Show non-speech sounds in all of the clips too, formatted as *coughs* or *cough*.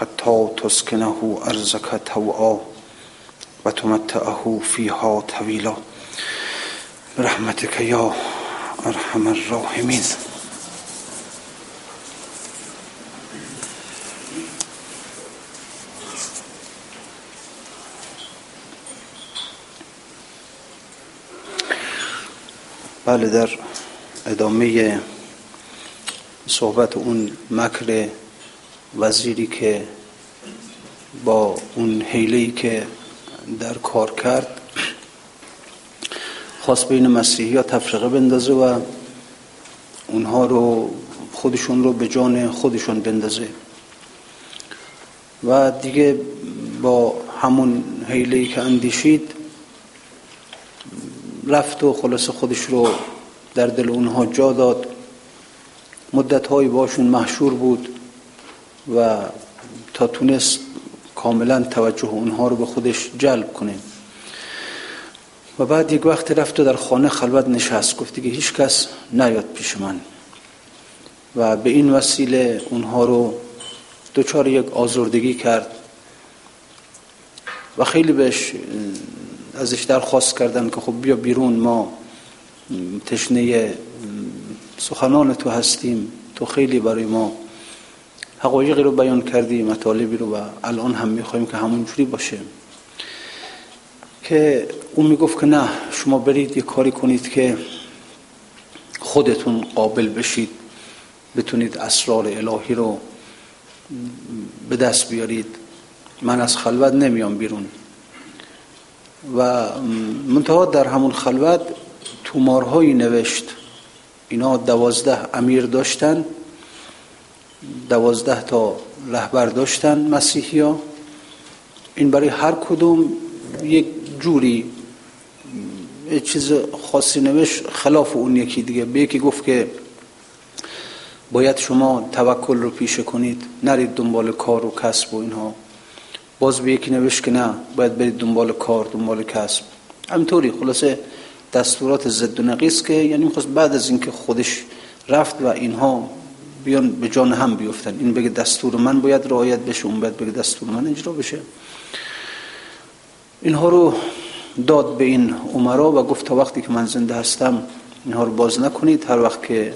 حتى تسكنه أرزك توعا وتمتعه فيها طويلا برحمتك يا أرحم الراحمين بله در ادامه صحبت اون مکر وزیری که با اون حیلهی که در کار کرد خواست بین مسیحی ها تفرقه بندازه و اونها رو خودشون رو به جان خودشون بندازه. و دیگه با همون حیلهی که اندیشید رفت و خلاص خودش رو در دل اونها جا داد. مدت های باشون محشور بود. و تا تونست کاملا توجه اونها رو به خودش جلب کنه. و بعد یک وقت رفت و در خانه خلوت نشست. گفت که هیچ کس نیاد پیش من. و به این وسیله اونها رو دوچار یک آزردگی کرد و خیلی بهش ازش درخواست کردن که خب بیا بیرون ما تشنه سخنان تو هستیم تو خیلی برای ما حقایقی رو بیان کردی مطالبی رو و الان هم می‌خوایم که همونجوری باشه. که اون می‌گفت که نه شما برید یه کاری کنید که خودتون قابل بشید. بتونید اسرار الهی رو به دست بیارید. من از خلوت نمیام بیرون. و منتها در همون خلوت تومارهایی نوشت. اینا دوازده امیر داشتن. دوازده تا رهبر داشتن مسیحی ها این برای هر کدوم یک جوری یه چیز خاصی نوشت خلاف اون یکی دیگه. به یکی گفت که باید شما توکل رو پیشه کنید نرید دنبال کار و کسب و اینها. باز به یکی نوشت که نه باید برید دنبال کار دنبال کسب. همینطوری خلاصه دستورات زد و نقیس که یعنی می‌خواست بعد از اینکه خودش رفت و اینها بیان به جان هم بیفتن. این بگه دستور من باید رعایت بشه اون باید بگه دستور من اجرا بشه. اینها رو داد به این عمرا و گفت تا وقتی که من زنده هستم اینها رو باز نکنید. هر وقت که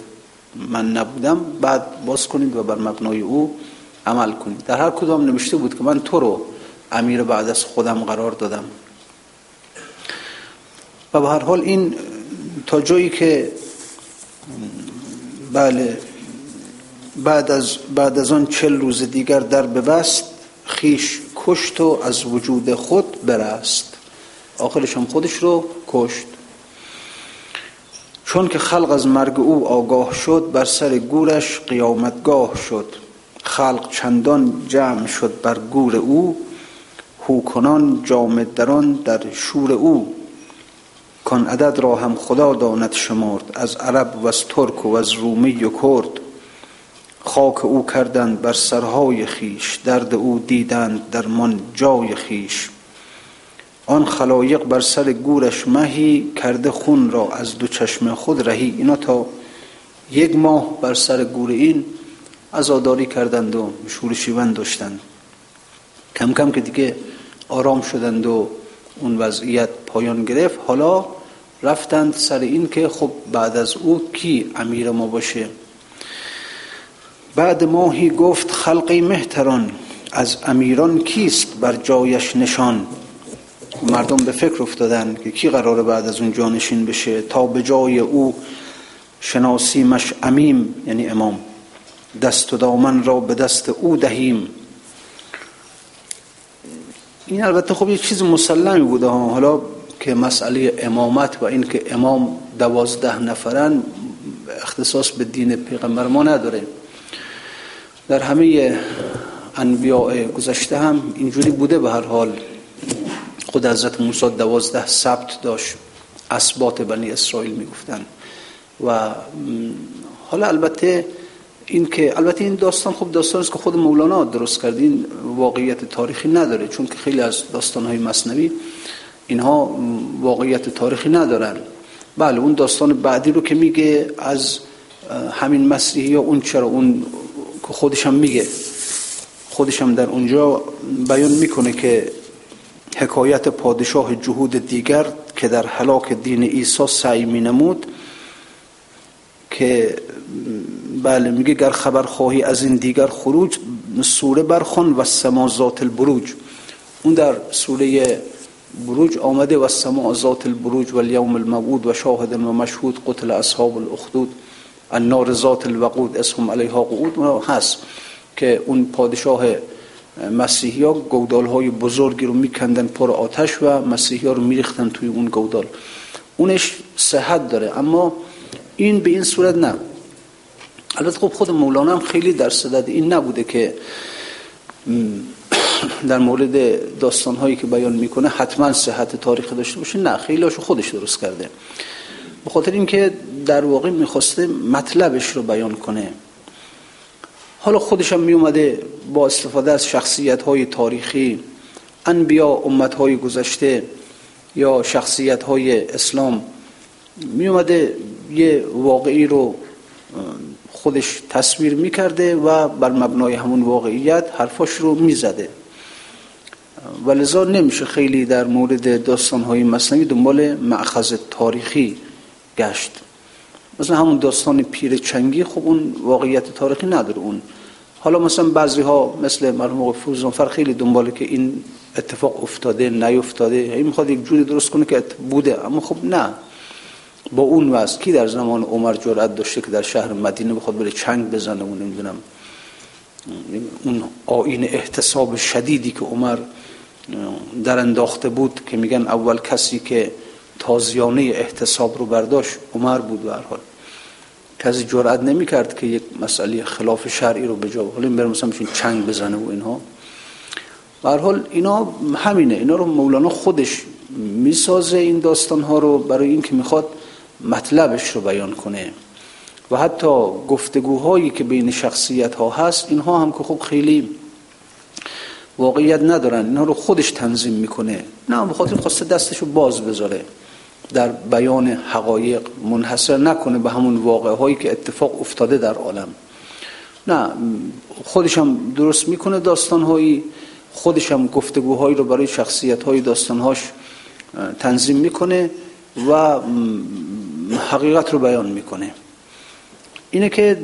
من نبودم بعد باز کنید و بر مبنای او عمل کنید. در هر کدام نوشته بود که من تو رو امیر بعد از خودم قرار دادم. و به هر حال این تا جایی که بله بعد از بعد از آن چل روز دیگر در ببست خیش کشت و از وجود خود برست. آخرش هم خودش رو کشت. چون که خلق از مرگ او آگاه شد بر سر گورش قیامتگاه شد. خلق چندان جمع شد بر گور او هوکنان جامد دران در شور او. کان عدد را هم خدا داند شمرد از عرب و از ترک و از رومی و کرد. خاک او کردند بر سرهای خیش درد او دیدند در من جای خیش. آن خلایق بر سر گورش مهی کرده خون را از دو چشم خود رهی. اینا تا یک ماه بر سر گور این عزاداری کردند و شور شیون داشتند. کم کم که دیگه آرام شدند و اون وضعیت پایان گرفت حالا رفتند سر این که خب بعد از او کی امیر ما باشه؟ بعد ماهی گفت خلقی مهتران از امیران کیست بر جایش نشان؟ مردم به فکر افتادن که کی قراره بعد از اون جانشین بشه تا به جای او شناسی مش امیم یعنی امام. دست و دامن را به دست او دهیم. این البته خب یه چیز مسلمی بوده ها. حالا که مسئله امامت و این که امام دوازده نفرن اختصاص به دین پیغمبر ما نداره. در همه انبیاء گذشته هم اینجوری بوده به هر حال. خود حضرت موسی دوازده ثبت داشت. اسبات بنی اسرائیل می‌گفتن و حالا البته این که البته این داستان خب داستان است که خود مولانا درست کرد. این واقعیت تاریخی نداره. چون که خیلی از داستان های مصنوی اینها واقعیت تاریخی ندارن. بله اون داستان بعدی رو که میگه از همین مسیحی یا اون چرا اون که خودش هم میگه. خودش هم در اونجا بیان می‌کنه که حکایت پادشاه جهود دیگر که در حلاک دین عیسی سعی می نمود که بله میگه گر خبر خواهی از این دیگر خروج سوره برخون و سما ذات البروج. اون در سوره بروج آمده و سما ذات البروج و اليوم الموعود و شاهد و مشهود قتل اصحاب الاخدود. النار ذات الوقود اسهم علیها قعود هست که اون پادشاه مسیحی ها گودال های بزرگی رو میکندن پر آتش و مسیحی ها رو میریختن توی اون گودال. اونش صحت داره اما این به این صورت نه. البته خب خود مولانا هم خیلی در صدد این نبوده که در مورد داستان هایی که بیان می‌کنه حتما صحت تاریخ داشته باشه. نه خیلی خودش درست کرده. به خاطر اینکه در واقع می‌خواسته مطلبش رو بیان کنه. حالا خودش هم می اومده با استفاده از شخصیت های تاریخی انبیا امت های گذشته یا شخصیت های اسلام می اومده یه واقعی رو خودش تصویر می‌کرده و بر مبنای همون واقعیت حرفاش رو می‌زده. و لذا نمیشه خیلی در مورد داستان های مصنوی دنبال معخذ تاریخی گشت. مثلا همون داستان پیر چنگی خب اون واقعیت تاریخی نداره اون. حالا مثلا بعضی ها مثل مرحوم فروزانفر خیلی دنباله که این اتفاق افتاده نیفتاده این می‌خواد یک جوری درست کنه که بوده. اما خب نه. با اون واسه کی در زمان عمر جرأت داشته که در شهر مدینه بخواد بره چنگ بزنه اون نمی‌دونم. اون آین احتساب شدیدی که عمر در انداخته بود که میگن اول کسی که تازیانه احتساب رو برداشت عمر بود به حال. کسی جرأت نمی‌کرد که یک مسئله خلاف شرعی رو به جا حالا این مثلا چنگ بزنه و اینها. به حال اینا همینه. اینا رو مولانا خودش می‌سازه این داستان ها رو برای اینکه می‌خواد مطلبش رو بیان کنه. و حتی گفتگوهایی که بین شخصیت ها هست اینها هم که خب خیلی واقعیت ندارن اینها رو خودش تنظیم می‌کنه. نه بخاطر خواسته دستش رو باز بذاره. در بیان حقایق منحصر نکنه به همون واقع هایی که اتفاق افتاده در عالم. نه خودش هم درست می‌کنه داستان هایی خودش هم گفتگوهایی رو برای شخصیت های داستان هاش تنظیم می‌کنه و حقیقت رو بیان می‌کنه. اینه که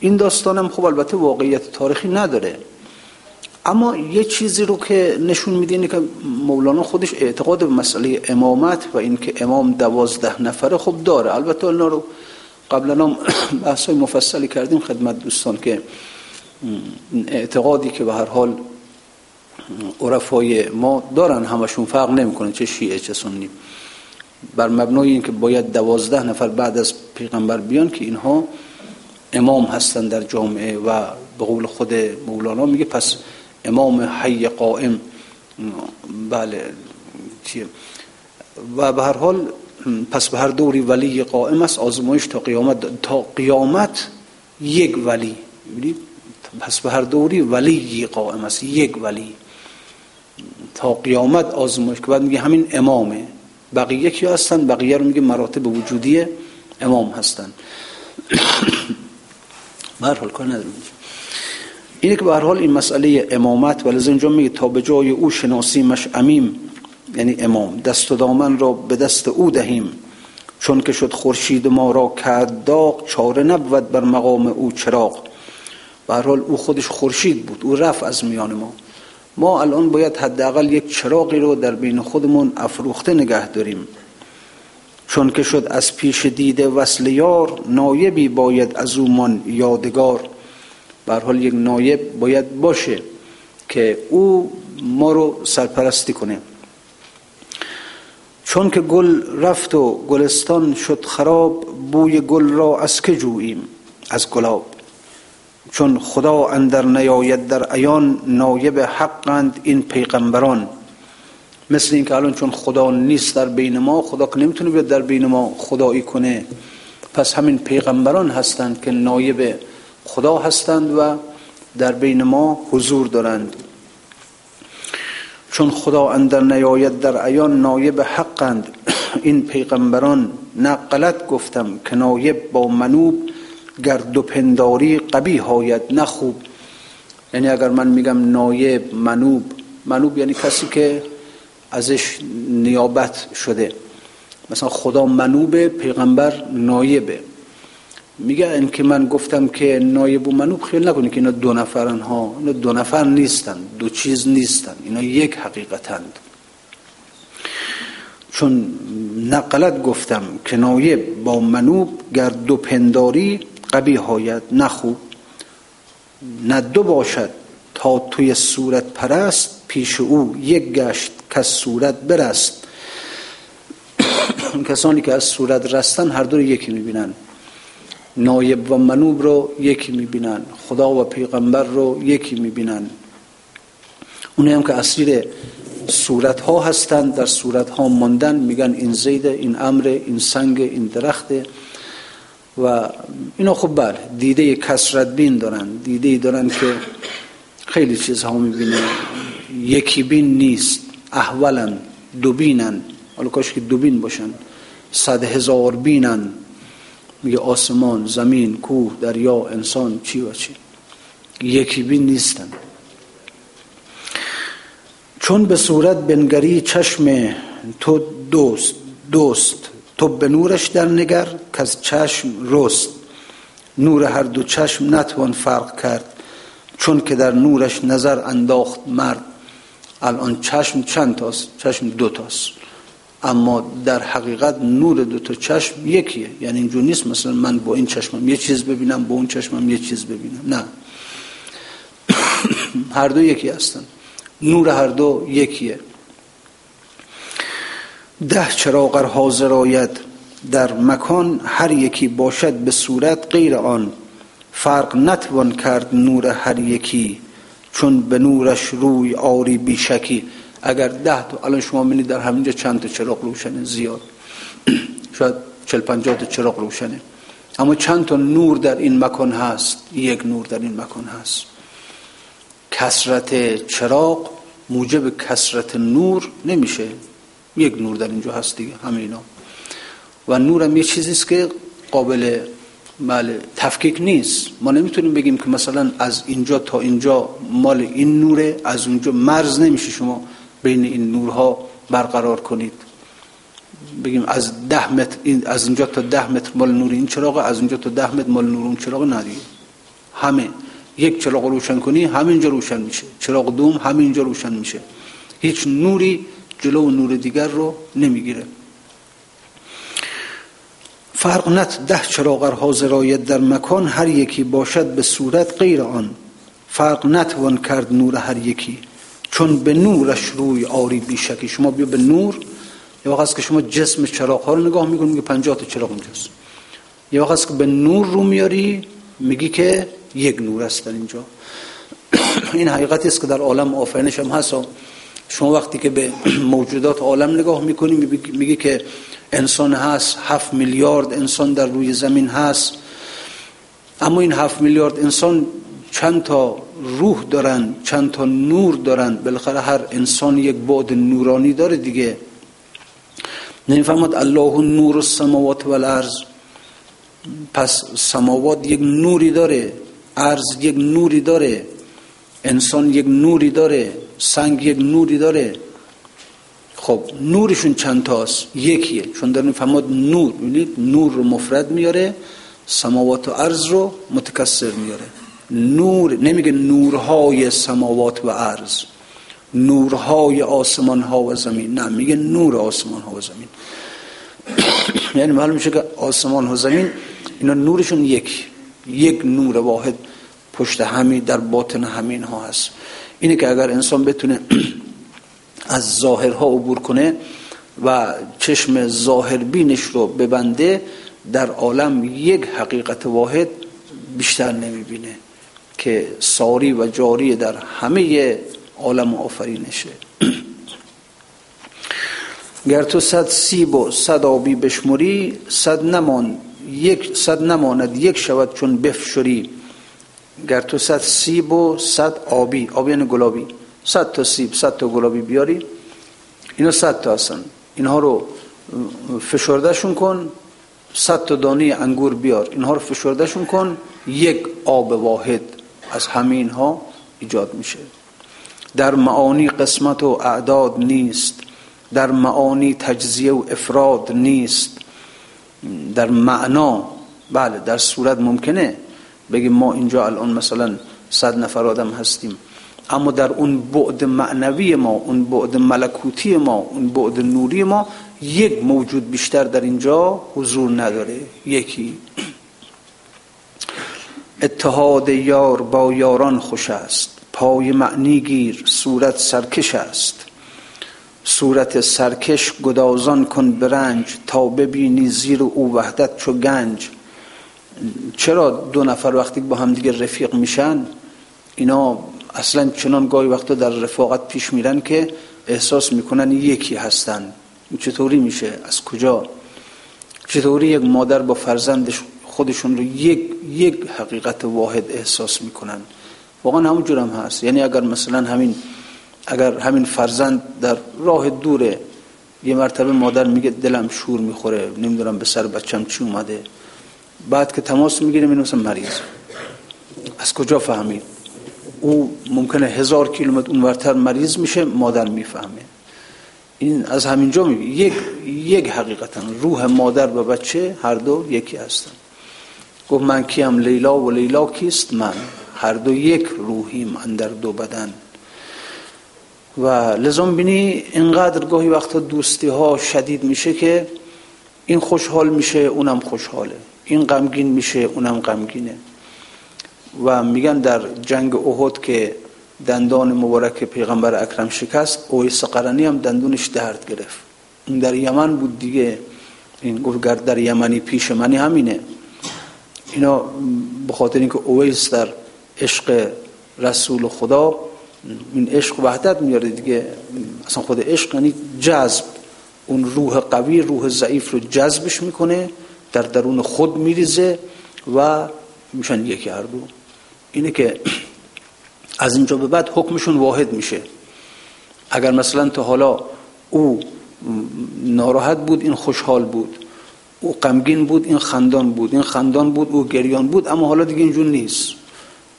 این داستانم خب البته واقعیت تاریخی نداره. اما یه چیزی رو که نشون میده اینه که مولانا خودش اعتقاد به مسئله امامت و اینکه امام دوازده نفره خب داره. البته اینا رو قبلا هم *coughs* بحث مفصلی کردیم خدمت دوستان که اعتقادی که به هر حال عرفای ما دارن همشون فرق نمی‌کنه چه شیعه چه سنی. بر مبنای اینکه باید دوازده نفر بعد از پیغمبر بیان که اینها امام هستن در جامعه و به قول خود مولانا میگه پس امام حی قائم. بله و به هر حال پس به هر دوری ولی قائم است آزمایش تا قیامت تا قیامت یک ولی. پس به هر دوری ولی قائم است یک ولی. تا قیامت آزمایش که بعد میگه همین امامه. بقیه کی هستن؟ بقیه رو میگه مراتب وجودی امام هستن. *coughs* به هر حال کار اینه که به هر حال این مسئله امامت ولی اینجا میگه تا به جای او شناسی مش امیم یعنی امام دست و دامن را به دست او دهیم. چون که شد خورشید ما را کرد داغ چاره نبود بر مقام او چراغ. به حال او خودش خورشید بود او رفت از میان ما. ما الان باید حداقل یک چراغی رو در بین خودمون افروخته نگه داریم. چون که شد از پیش دیده وصل یار نایبی باید از او من یادگار. به حال یک نایب باید باشه که او ما رو سرپرستی کنه. چون که گل رفت و گلستان شد خراب بوی گل را از که جوییم؟ از گلاب. چون خدا اندر نیاید در ایان نایب حقند این پیغمبران. مثل این که الان چون خدا نیست در بین ما خدا که نمی‌تونه بیاد در بین ما خدایی کنه. پس همین پیغمبران هستند که نایب خدا هستند و در بین ما حضور دارند. چون خدا اندر نیاید در ایان نایب حقند. *clears throat* این پیغمبران نقلت گفتم که نایب با منوب گرد و پنداری قبیه هاید نخوب یعنی اگر من میگم نایب منوب منوب یعنی کسی که ازش نیابت شده. مثلا خدا منوب پیغمبر نایبه. میگه این که من گفتم که نایب و منوب خیلی نکنی که اینا دو نفرن ها. اینا دو نفر نیستن. دو چیز نیستن. اینا یک حقیقتند. چون نقلت گفتم که نایب با منوب گر دو پنداری قبی هایت نخوب نه دو باشد. تا توی صورت پرست پیش او یک گشت که صورت برست. *coughs* کسانی که از صورت رستن هر دو یکی می‌بینن. نایب و منوب رو یکی می‌بینن خدا و پیغمبر رو یکی می‌بینن. اونی هم که اسیر صورت ها هستند در صورت ها ماندن میگن این زیده این امر این سنگ این درخته. و اینا خب بله دیده کسرت بین دارن. دیده دارن که خیلی چیزها می‌بینه یکی بین نیست احولا دوبینن. حالا کاش که دوبین باشن. صد هزار بینن. میگه آسمان زمین کوه دریا انسان چی و چی. یکی بین نیستن. چون به صورت بنگری چشم تو دوست دوست تو به نورش در نگر که از چشم رست. نور هر دو چشم نتوان فرق کرد چون که در نورش نظر انداخت مرد. الان چشم چند تاست؟ چشم دو تاست. اما در حقیقت نور دو تا چشم یکیه. یعنی اینجور نیست مثلا من با این چشمم یه چیز ببینم با اون چشمم یه چیز ببینم. نه. *coughs* هر دو یکی هستن. نور هر دو یکیه. ده چراغر حاضر آید. در مکان هر یکی باشد به صورت غیر آن. فرق نتوان کرد نور هر یکی چون به نورش روی آری بیشکی. اگر ده تا الان شما ببینید در همینجا چند تا چراغ روشنه؟ زیاد. *clears throat* شاید چل پنجاه تا چراغ روشنه. اما چند تا نور در این مکان هست؟ یک نور در این مکان هست. کسرت چراغ موجب کسرت نور نمیشه. یک نور در اینجا هست دیگه همه اینا. و نورم یه چیزیست که قابل بله تفکیک نیست. ما نمی‌تونیم بگیم که مثلا از اینجا تا اینجا مال این نوره از اونجا مرز نمیشه. شما بین این نورها برقرار کنید. بگیم از ده متر از اینجا تا ده متر مال نور این چراغ از اینجا تا ده متر مال نور اون چراغ ندید همه. یک چراغ روشن کنی همینجا روشن میشه. چراغ دوم همینجا روشن میشه. هیچ نوری جلو نور دیگر رو نمی‌گیره. فرق نت ده حاضر آید در مکان هر یکی باشد به صورت غیر آن. فرق نتوان کرد نور هر یکی. چون به نورش روی آری بیشکی. شما بیا به نور. یه وقت که شما جسم چراغ ها رو نگاه می‌کنی میگه 50 تا چراغ اونجاست. یه وقت که به نور رو میاری میگی که یک نور است در اینجا. *clears throat* این حقیقتی است که در عالم آفرینش هم هست. شما وقتی که به *clears throat* موجودات عالم نگاه می‌کنی میگی که انسان هست هفت میلیارد انسان در روی زمین هست. اما این هفت میلیارد انسان چند تا روح دارن چند تا نور دارن. بالاخره هر انسان یک بعد نورانی داره دیگه. نمی‌فهمد الله نور السماوات و پس سماوات یک نوری داره ارز یک نوری داره انسان یک نوری داره سنگ یک نوری داره. خب نورشون چند تاست؟ یکیه. چون داریم فهماد نور. نور رو مفرد میاره سماوات و عرض رو متکسر میاره. نور نمیگه نورهای سماوات و عرض. نورهای آسمان ها و زمین. نه میگه نور آسمان ها و زمین. *coughs* یعنی معلوم میشه که آسمان و زمین اینا نورشون یک یک نور واحد پشت همین در باطن همین ها هست. اینه که اگر انسان بتونه *coughs* از ظاهرها عبور کنه و چشم ظاهر بینش رو ببنده در عالم یک حقیقت واحد بیشتر نمی‌بینه. که ساری و جاری در همه عالم آفرینشه *clears throat* گر تو صد سیب و صد آبی بشمری صد نمان یک صد نماند یک شود چون بفشری. گر تو صد سیب و صد آبی آبی یعنی گلابی. صد تا سیب صد تا گلابی بیاری. اینا صد تا هستن. اینها رو فشردهشون کن صد تا دانه انگور بیار. اینها رو فشردهشون کن یک آب واحد. از همین ها ایجاد میشه. در معانی قسمت و اعداد نیست. در معانی تجزیه و افراد نیست. در معنا بله در صورت ممکنه بگیم ما اینجا الان مثلا صد نفر آدم هستیم. اما در اون بعد معنوی ما اون بعد ملکوتی ما اون بعد نوری ما یک موجود بیشتر در اینجا حضور نداره. یکی. اتحاد یار با یاران خوش است. پای معنی گیر صورت سرکش است. صورت سرکش گدازان کن برنج تا ببینی زیر او وحدت چو گنج. چرا دو نفر وقتی با هم دیگه رفیق میشن؟ اینا اصلا چنان گاهی وقتا در رفاقت پیش میرن که احساس می‌کنن یکی هستن. چطوری میشه؟ از کجا؟ چطوری یک مادر با فرزندش خودشون رو یک یک حقیقت واحد احساس می‌کنن. واقعا همون جورم هست. یعنی اگر مثلا همین اگر همین فرزند در راه دوره یه مرتبه مادر میگه دلم شور می‌خوره نمی‌دونم به سر بچم چی اومده. بعد که تماس می‌گیره می مریض. از کجا فهمید؟ او ممکنه هزار کیلومتر اونورتر مریض میشه مادر می‌فهمه. این از همینجا می یک یک حقیقتا روح مادر و بچه هر دو یکی هستن. گفت من کیم لیلا و لیلا کیست من؟ هر دو یک روحیم اندر دو بدن. و لازم بینی اینقدر گاهی وقتا دوستی ها شدید میشه که این خوشحال میشه اونم خوشحاله. این غمگین میشه اونم غمگینه. و میگن در جنگ احد که دندان مبارک پیغمبر اکرم شکست اویس قرنی هم دندونش درد گرفت. این در یمن بود دیگه. این گفت در یمنی پیش منی همینه. اینا به خاطر اینکه اویس در عشق رسول خدا این عشق وحدت میاره دیگه اصلا خود عشق یعنی جذب. اون روح قوی روح ضعیف رو جذبش می‌کنه در درون خود میریزه و میشن یکی هر دو. اینه که از اینجا به بعد حکمشون واحد میشه. اگر مثلا تا حالا او ناراحت بود این خوشحال بود. او غمگین بود این خندان بود. این خندان بود او گریان بود اما حالا دیگه اینجور نیست.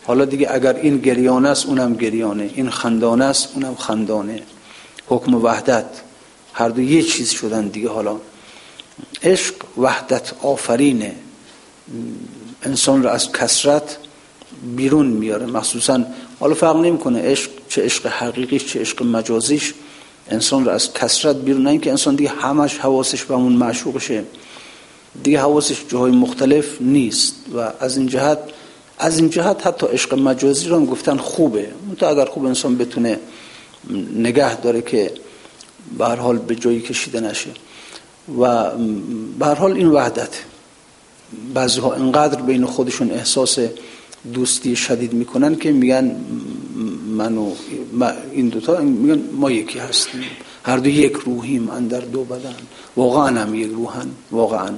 حالا دیگه اگر این گریان است اونم گریانه. این خندانه است اونم خندانه. حکم وحدت. هر دو یه چیز شدن دیگه. حالا عشق وحدت آفرینه. انسان رو از کسرت بیرون میاره. مخصوصا حالا فرق نمی‌کنه عشق چه عشق حقیقیش چه عشق مجازیش. انسان رو از کسرت بیرون نه اینکه انسان دیگه همش حواسش به اون معشوقشه. دیگه حواسش جاهای مختلف نیست و از این جهت از این جهت حتی عشق مجازی رو هم گفتن خوبه. تو اگر خوب انسان بتونه نگه داره که به حال به جایی کشیده نشه. و به حال این وحدت. بعضی ها انقدر بین خودشون احساس دوستی شدید می‌کنن که میگن من و این دوتا میگن ما یکی هستیم. هر دو یک روحیم اندر دو بدن. واقعا هم یک روحن. واقعا.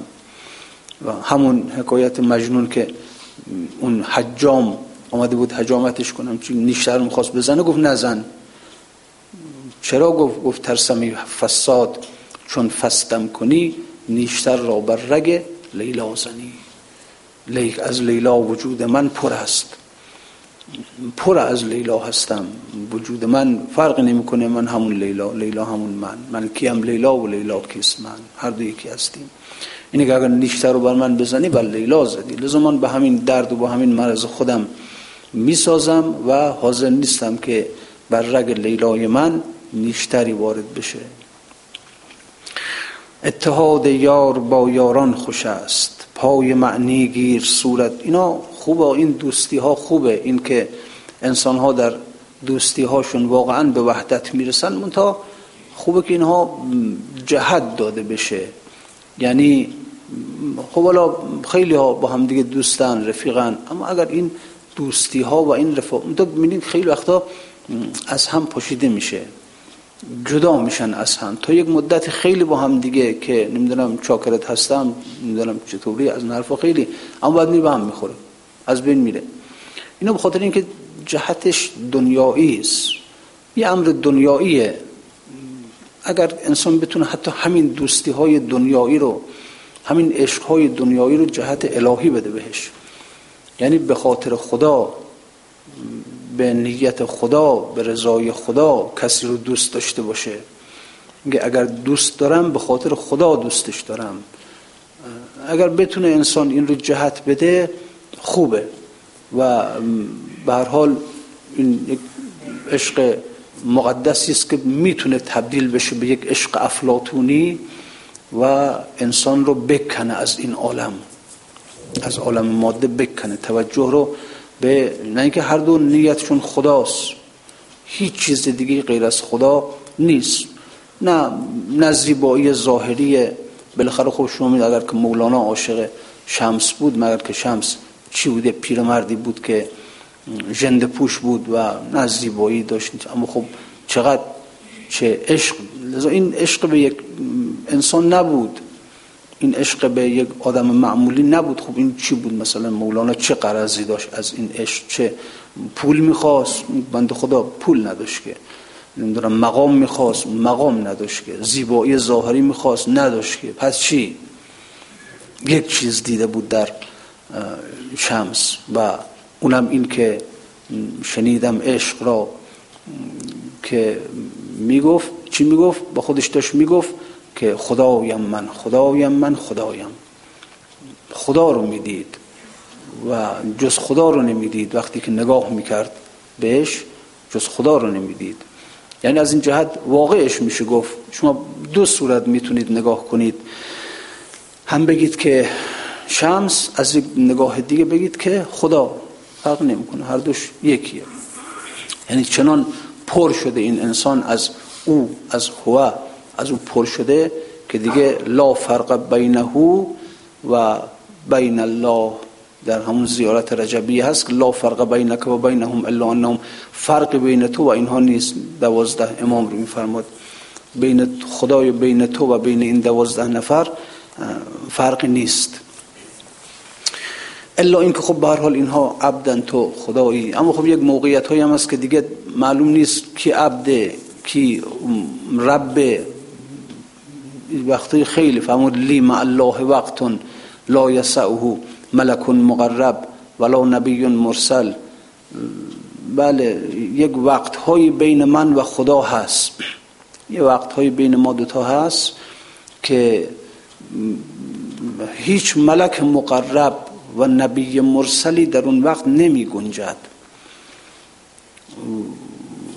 و همون حکایت مجنون که اون حجام آمده بود حجامتش کنم چون نیشتر می‌خواست بزنه گفت نزن. چرا گفت؟ گفت ترسمی فساد چون فستم کنی نیشتر را بر رگ لیلا زنی. لیک از لیلا وجود من پر است. پر از لیلا هستم. وجود من فرق نمی‌کنه من همون لیلا لیلا همون من. من کیم لیلا و لیلا کیست من؟ هر دو یکی هستیم. اینه که اگر نیشتر رو بر من بزنی بر لیلا زدی لذا من به همین درد و با همین مرض خودم می‌سازم و حاضر نیستم که بر رگ لیلای من نیشتری وارد بشه. اتحاد یار با یاران خوش است. پای معنی گیر صورت. اینا خوبه این دوستی ها خوبه. این که انسان ها در دوستی هاشون واقعا به وحدت می‌رسن منتها خوبه که اینها جهت داده بشه. یعنی خب حالا خیلی ها با هم دیگه دوستن رفیقن اما اگر این دوستی ها و این رفاق ببینید خیلی وقتا از هم پاشیده میشه. جدا میشن از هم. تا یک مدت خیلی با هم دیگه که نمی‌دونم چاکرت هستم نمی‌دونم چطوری از نرفا خیلی اما بعد هم می‌خوره. از بین میره. اینو به خاطر اینکه جهتش دنیایی است. یه امر دنیاییه. اگر انسان بتونه حتی همین دوستی های دنیایی رو همین عشق های دنیایی رو جهت الهی بده بهش. یعنی به خاطر خدا به نیت خدا به رضای خدا کسی رو دوست داشته باشه. میگه اگر دوست دارم به خاطر خدا دوستش دارم. اگر بتونه انسان این رو جهت بده خوبه. و به هر حال این یک عشق مقدسی است که می‌تونه تبدیل بشه به یک عشق افلاتونی و انسان رو بکنه از این عالم از عالم ماده بکنه. توجه رو به نه اینکه هر دو نیتشون خداست هیچ چیز دیگه غیر از خدا نیست. نه نه زیبایی ظاهری. بالاخره خوب شما اگر که مولانا عاشق شمس بود مگر که شمس چی بوده پیرمردی بود که جند پوش بود و نه زیبایی داشت. اما خب چقدر چه عشق این عشق به یک انسان نبود. این عشق به یک آدم معمولی نبود. خب این چی بود؟ مثلا مولانا چه قرضی داشت؟ از این عشق چه پول می‌خواست؟ بند خدا پول نداشت که. نمی‌دونم مقام می‌خواست مقام نداشت که. زیبایی ظاهری می‌خواست نداشت که. پس چی؟ یک چیز دیده بود در شمس و اونم این که شنیدم عشق را که می‌گفت چی می‌گفت؟ با خودش داشت می‌گفت که خدایم من خدایم من خدایم. خدا رو می‌دید و جز خدا رو نمی‌دید. وقتی که نگاه می‌کرد بهش جز خدا رو نمی‌دید. یعنی از این جهت واقعش میشه گفت. شما دو صورت می‌تونید نگاه کنید. هم بگید که شمس از یک نگاه دیگه بگید که خدا فرق نمی‌کنه. هر دوش یکیه. یعنی چنان پر شده این انسان از او از هوا از او پر شده که دیگه لا فرق بینه و بین الله در همون زیارت رجبی هست. لا فرق بینک و بینهم الا انهم. فرق بین تو و اینها نیست. دوازده امام رو میفرماد. بین خدای بین تو و بین این دوازده نفر فرق نیست. الا اینکه خب به حال اینها عبدن تو خدایی. اما خب یک موقعیت هایی هم هست که دیگه معلوم نیست کی عبده کی رب وقتی خیلی فهمود لی مع الله وقت لا یسعه ملک مقرب ولا نبی مرسل. بله یک وقت های بین من و خدا هست. یه وقت های بین ما دوتا هست که هیچ ملک مقرب و نبی مرسلی در اون وقت نمی گنجد.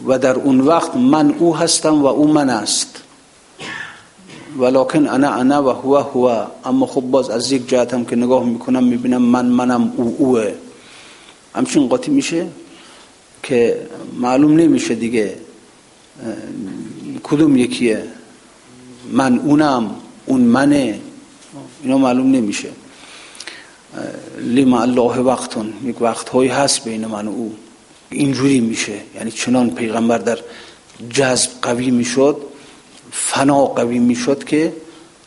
و در اون وقت من او هستم و او من است. ولکن انا انا و هو هو. اما خب باز از یک جهت هم که نگاه می‌کنم می‌بینم من منم او اوه. همچین قاطی میشه که معلوم نمیشه دیگه کدوم یکیه. من اونم اون منه. اینا معلوم نمیشه. لما الله وقتون. یک وقت هایی هست بین من و او. اینجوری میشه. یعنی چنان پیغمبر در جذب قوی می‌شد فنا قوی می‌شد که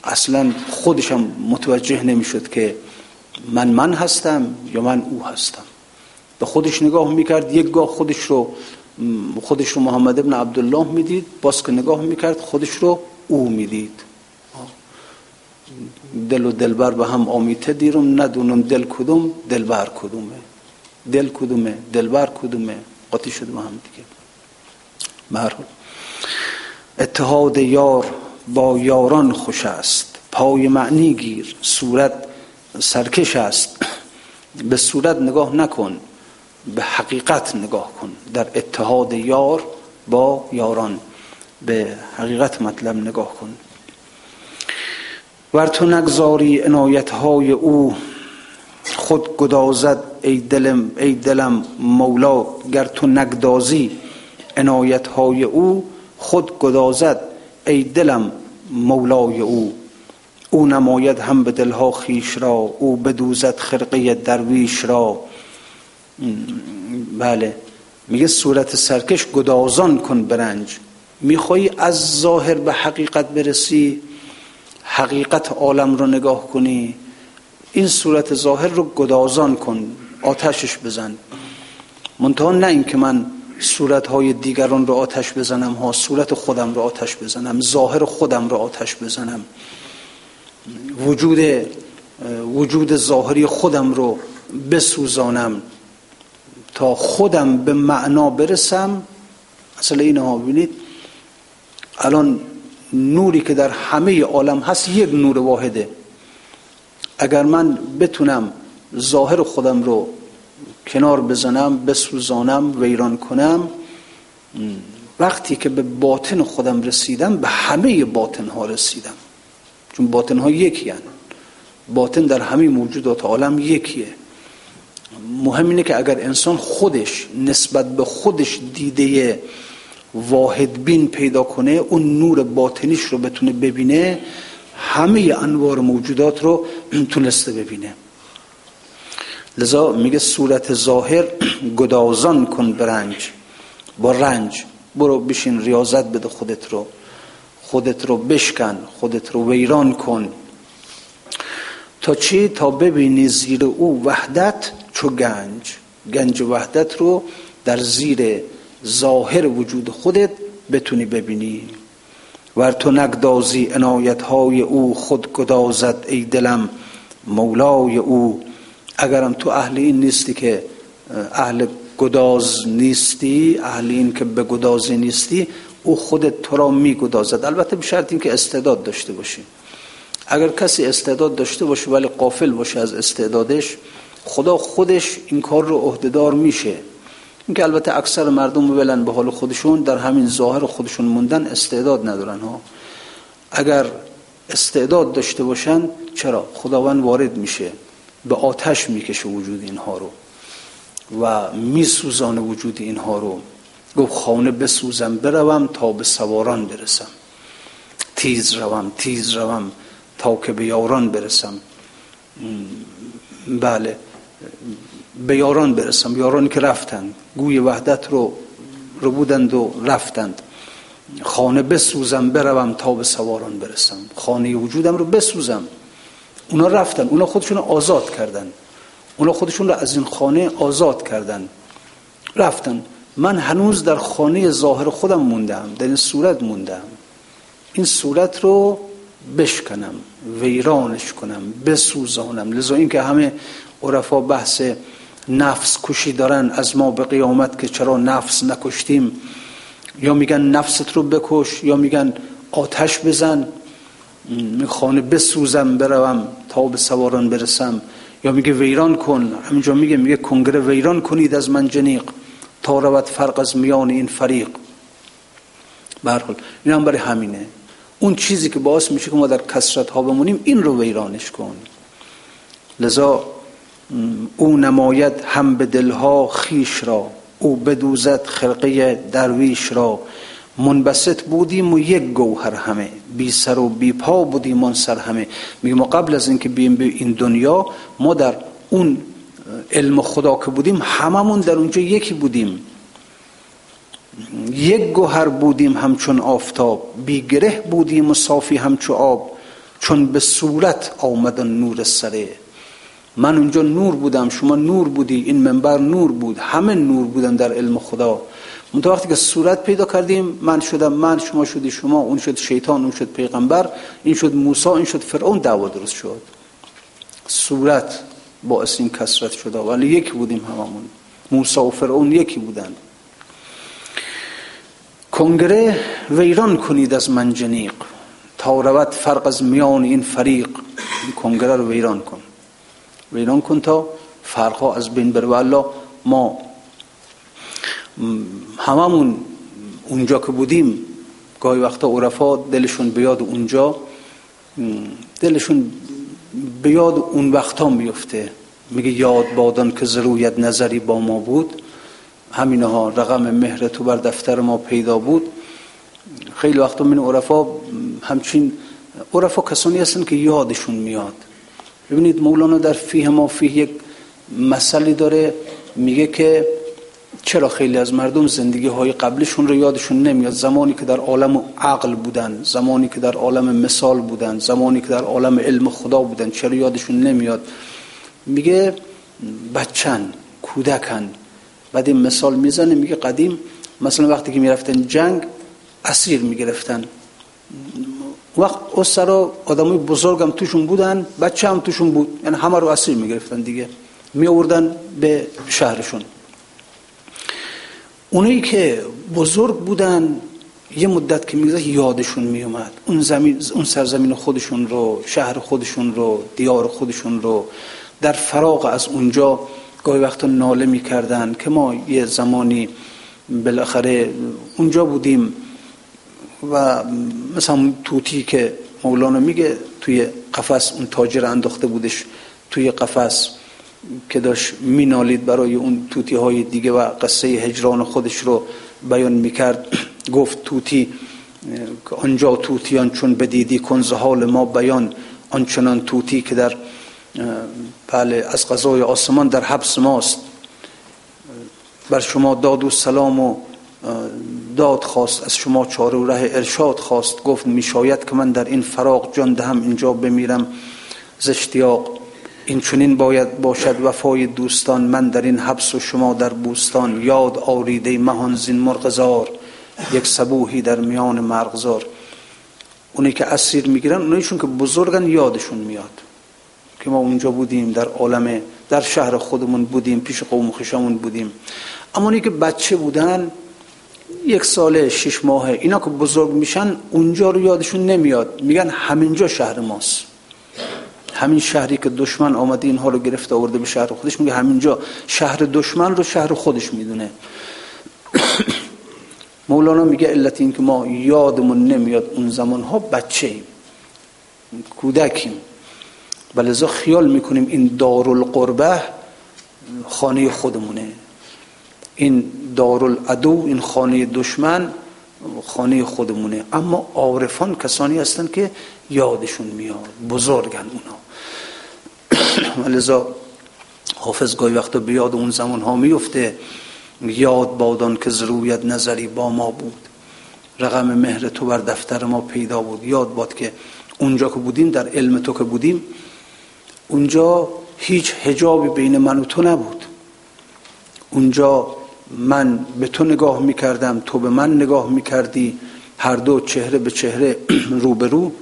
اصلا خودشم متوجه نمی‌شد که من من هستم یا من او هستم. به خودش نگاه می‌کرد یک گاه خودش رو خودش رو محمد ابن عبدالله می‌دید باز که نگاه می‌کرد خودش رو او می‌دید. دل و دلبر به هم آمیته دیرم ندونم دل کدوم دلبر کدومه. دل کدومه دلبر کدومه؟ قاطی شده با هم دیگه. مرحول اتحاد یار با یاران خوش است. پای معنی گیر صورت سرکش است. به صورت نگاه نکن به حقیقت نگاه کن. در اتحاد یار با یاران به حقیقت مطلب نگاه کن. ور تو نگذاری عنایت های او خود گدازد ای دلم ای دلم مولا گر تو نگدازی عنایت های او خود گدازد ای دلم مولای او. او نماید هم به دلها خیش را او بدوزد خرقه درویش را. بله. میگه صورت سرکش گدازان کن برنج. میخوایی از ظاهر به حقیقت برسی؟ حقیقت عالم رو نگاه کنی؟ این صورت ظاهر رو گدازان کن. آتشش بزن. منتها نه این که من صورت های دیگران رو آتش بزنم ها صورت خودم رو آتش بزنم ظاهر خودم رو آتش بزنم. وجود وجود ظاهری خودم رو بسوزانم. تا خودم به معنا برسم اصلا این ها ببینید. الان نوری که در همه عالم هست یک نور واحده. اگر من بتونم ظاهر خودم رو کنار بزنم بسوزانم ویران کنم. وقتی که به باطن خودم رسیدم به همه باطن ها رسیدم. چون باطن ها یکی هن. باطن در همه موجودات عالم یکیه. مهم اینه که اگر انسان خودش نسبت به خودش دیده واحد بین پیدا کنه اون نور باطنیش رو بتونه ببینه همه انوار موجودات رو *clears throat* تونسته ببینه. لذا میگه صورت ظاهر *clears throat* گدازان کن برنج با رنج. برو بشین ریاضت بده خودت رو. خودت رو بشکن خودت رو ویران کن. تا چی؟ تا ببینی زیر او وحدت چو گنج. گنج وحدت رو در زیر ظاهر وجود خودت بتونی ببینی. ور تو نگدازی عنایت های او خود گدازد ای دلم مولای او. اگرم تو اهل این نیستی که اهل گداز نیستی اهل این که به گدازی نیستی او خودت تو را میگدازد. البته به شرط اینکه استعداد داشته باشی. اگر کسی استعداد داشته باشه ولی قافل باشه از استعدادش خدا خودش این کار رو عهدهدار میشه. اینکه البته اکثر مردم ولن به حال خودشون در همین ظاهر خودشون موندن استعداد ندارن ها. اگر استعداد داشته باشن چرا؟ خداوند وارد میشه. به آتش می‌کشه وجود اینها رو و میسوزان وجود اینها رو. گفت خانه بسوزم بروم تا به سواران برسم. تیز روم تیز روم تا که به یاران برسم. بله به یاران برسم. یارانی که رفتند گوی وحدت رو رو بودند و رفتند. خانه بسوزم بروم تا به سواران برسم. خانه وجودم رو بسوزم. اونا رفتن اونا خودشون آزاد کردن. اونا خودشون رو از این خانه آزاد کردن. رفتن. من هنوز در خانه ظاهر خودم موندم در این صورت موندم. این صورت رو بشکنم ویرانش کنم بسوزانم. لذا این که همه عرفا بحث نفس کشی دارن از ما به قیامت که چرا نفس نکشتیم. یا میگن نفست رو بکش یا میگن آتش بزن. خانه بسوزم بروم تا به سواران برسم. یا میگه ویران کن. همینجا میگه میگه کنگره ویران کنید از من جنیق. تا رود فرق از میان این فریق. برحال این هم برای همینه. اون چیزی که باعث میشه که ما در کسرت ها بمونیم این رو ویرانش کن. لذا او نماید هم به دلها خیش را. او بدوزد خرقه درویش را. منبسط بودیم و یک گوهر همه. بی سر و بی پا بودیم آن سر همه. میگه ما قبل از اینکه بیم به این دنیا ما در اون علم خدا که بودیم هممون در اونجا یکی بودیم. یک گوهر بودیم همچون آفتاب. بی گره بودیم و صافی همچو آب. چون به صورت آمدن نور سره. من اونجا نور بودم شما نور بودی این منبر نور بود. همه نور بودن در علم خدا. منتها وقتی که صورت پیدا کردیم من شدم من شما شدی شما اون شد شیطان اون شد پیغمبر این شد موسی این شد فرعون دعوا درست شد. صورت باعث این کسرت شده ولی یکی بودیم هممون. موسی و فرعون یکی بودن کنگره ویران کنید از منجنیق تا فرق از میان این فریق. این کنگره رو ویران کن. ویران کن تا فرق از بین والله ما هممون اونجا که بودیم گاهی وقتا عرفا دلشون بیاد اونجا دلشون بیاد اون وقتا میفته. میگه یاد بادان که ضروریت نظری با ما بود. همینها رقم مهر تو بر دفتر ما پیدا بود. خیلی وقتا من عرفا همچین عرفا کسانی هستن که یادشون میاد. ببینید مولانا در فیه ما فیه یک مسئله داره. میگه که چرا خیلی از مردم زندگی های قبلشون رو یادشون نمیاد؟ زمانی که در عالم عقل بودن زمانی که در عالم مثال بودن زمانی که در عالم علم خدا بودن چرا یادشون نمیاد؟ میگه بچن کودکن. بعد این مثال می‌زنه میگه قدیم مثلا وقتی که می‌رفتن جنگ اسیر می‌گرفتن. وقت اسرا آدمای بزرگم توشون بودن بچه هم توشون بود. یعنی همه رو اسیر می‌گرفتن دیگه. می آوردن به شهرشون. اونایی که بزرگ بودن یه مدت که میگذشت یادشون میومد اون زمین اون سرزمین خودشون رو شهر خودشون رو دیار خودشون رو در فراغ از اونجا گاهی وقتا ناله می‌کردن که ما یه زمانی بالاخره اونجا بودیم و مثلا توتی که مولانا میگه توی قفس اون تاجر انداخته بودش توی قفس. که داشت مینالید برای اون توتی های دیگه و قصه هجران خودش رو بیان می‌کرد. گفت توتی آنجا توتیان چون بدیدی کنز حال ما بیان. آنچنان توتی که در بله از قضای آسمان در حبس ماست. بر شما داد و سلام و داد خواست از شما چاره و ره ارشاد خواست. گفت میشاید که من در این فراغ جان دهم اینجا بمیرم ز اشتیاق این چنین باید باشد وفای دوستان. من در این حبس و شما در بوستان. یاد آریده مهان زین مرغزار. یک سبوهی در میان مرغزار. اونی که اسیر می‌گیرن اونایشون که بزرگن یادشون میاد. که ما اونجا بودیم در عالم در شهر خودمون بودیم پیش قوم خشمون بودیم. اما اونی که بچه بودن یک ساله شش ماهه اینا که بزرگ میشن اونجا رو یادشون نمیاد. میگن همینجا شهر ماست. همین شهری که دشمن آمده اینها رو گرفته آورده به شهر خودش میگه همینجا شهر دشمن رو شهر خودش می‌دونه. *coughs* مولانا میگه علت این که ما یادمون نمیاد اون زمان ها بچه ایم کودکیم ولذا خیال می‌کنیم این دارالقربه خانه خودمونه. این دارالعدو این خانه دشمن خانه خودمونه. اما عارفان کسانی هستند که یادشون میاد بزرگن اونا. ولذا حافظ گاهی وقتا بیاد اون زمان ها میفته یاد بادان که ضروریت نظری با ما بود. رقم مهر تو بر دفتر ما پیدا بود. یاد باد که اونجا که بودیم در علم تو که بودیم اونجا هیچ هجابی بین من و تو نبود. اونجا من به تو نگاه می‌کردم تو به من نگاه می‌کردی هر دو چهره به چهره رو به رو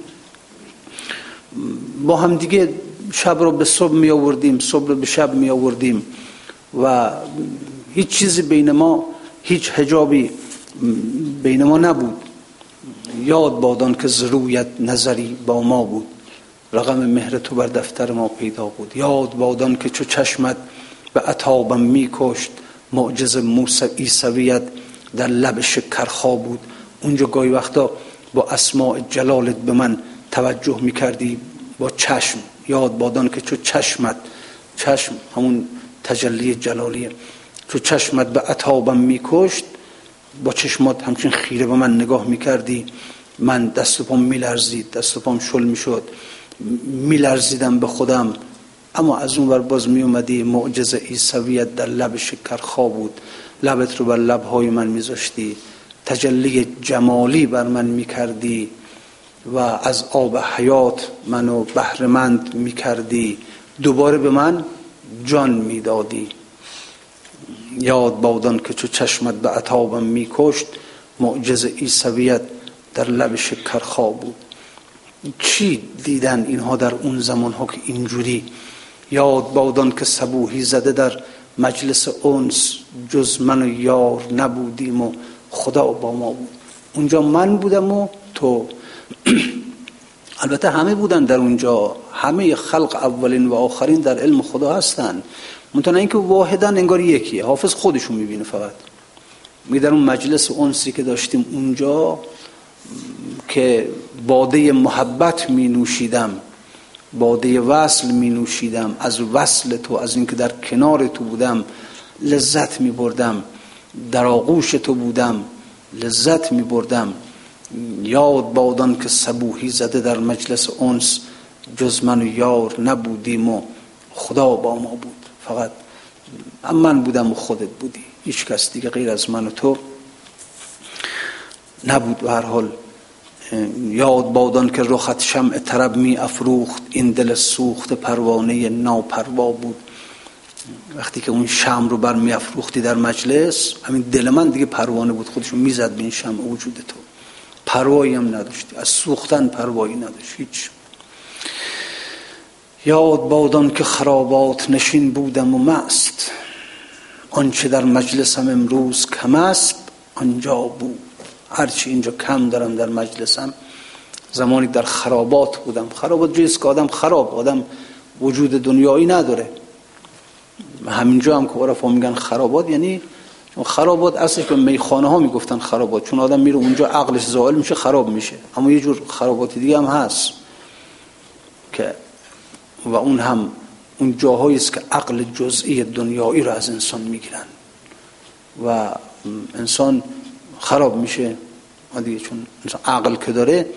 با هم دیگه شب رو به صبح می آوردیم صبح رو به شب می آوردیم و هیچ چیزی بین ما هیچ حجابی بین ما نبود. یاد بادان که ضروریت نظری با ما بود. رقم مهر تو بر دفتر ما پیدا بود. یاد بادان که چو چشمت به عطابم می کشت معجز موسی ایسویت در لب شکرخا بود. اونجا گاهی وقتا با اسماع جلالت به من توجه می کردی با چشم. یاد بادان که چو چشمت چشم همون تجلی جلالیه. چو چشمت به عطابم میکشت با چشمات همچین خیره به من نگاه می‌کردی. من دست و پام میلرزید دست و پام شل می‌شد. میلرزیدم به خودم. اما از اون ور باز می اومدی معجز عیسویت در لب شکر خواب بود. لبت رو بر لبهای من میذاشتی. تجلی جمالی بر من می‌کردی. و از آب حیات منو بهرمند می‌کردی. دوباره به من جان می‌دادی. یاد بادان که چو چشمت به عطابم میکشت معجز عیسویت در لب شکر خواب بود. چی دیدن اینها در اون زمان ها که اینجوری؟ یاد بادان که سبوهی زده در مجلس اونس جز من و یار نبودیم و خدا با ما بود. اونجا من بودم و تو. *clears throat* البته همه بودن در اونجا. همه خلق اولین و آخرین در علم خدا هستن. منتها اینکه واحدا انگار یکیه. حافظ خودشون می‌بینه فقط. می در اون مجلس اونسی که داشتیم اونجا که باده محبت می نوشیدم باده وصل می نوشیدم از وصل تو از اینکه در کنار تو بودم لذت می بردم. در آغوش تو بودم لذت می بردم. یاد بادان که سبوهی زده در مجلس اونس جز من و یار نبودیم و خدا با ما بود. فقط من بودم و خودت بودی. هیچ کس دیگه غیر از من و تو نبود. و هر حال یاد بادان که رخت شمع طرب می افروخت. این دل سوخت پروانه ناپروا بود. وقتی که اون شم رو بر می افروختی در مجلس همین دل من دیگه پروانه بود. خودشون می‌زد به این شمع وجود تو. پروایی هم نداشتی از سوختن پروایی نداشت. هیچ. یاد بادان که خرابات نشین بودم و مست. آنچه در مجلسم امروز کم است آنجا بود. هرچی اینجا کم دارم در مجلسم زمانی در خرابات بودم. خرابات جیست که آدم خراب آدم وجود دنیایی نداره. همینجا هم که عرفا میگن خرابات یعنی چون خرابات اصلش که میخانه ها می‌گفتن خرابات چون آدم میره اونجا عقلش زائل میشه خراب میشه. اما یه جور خرابات دیگه هم هست که و اون هم اون جاهایی است که عقل جزئی دنیایی رو از انسان می‌گیرن. و انسان خراب میشه. دیگه چون انسان عقل که داره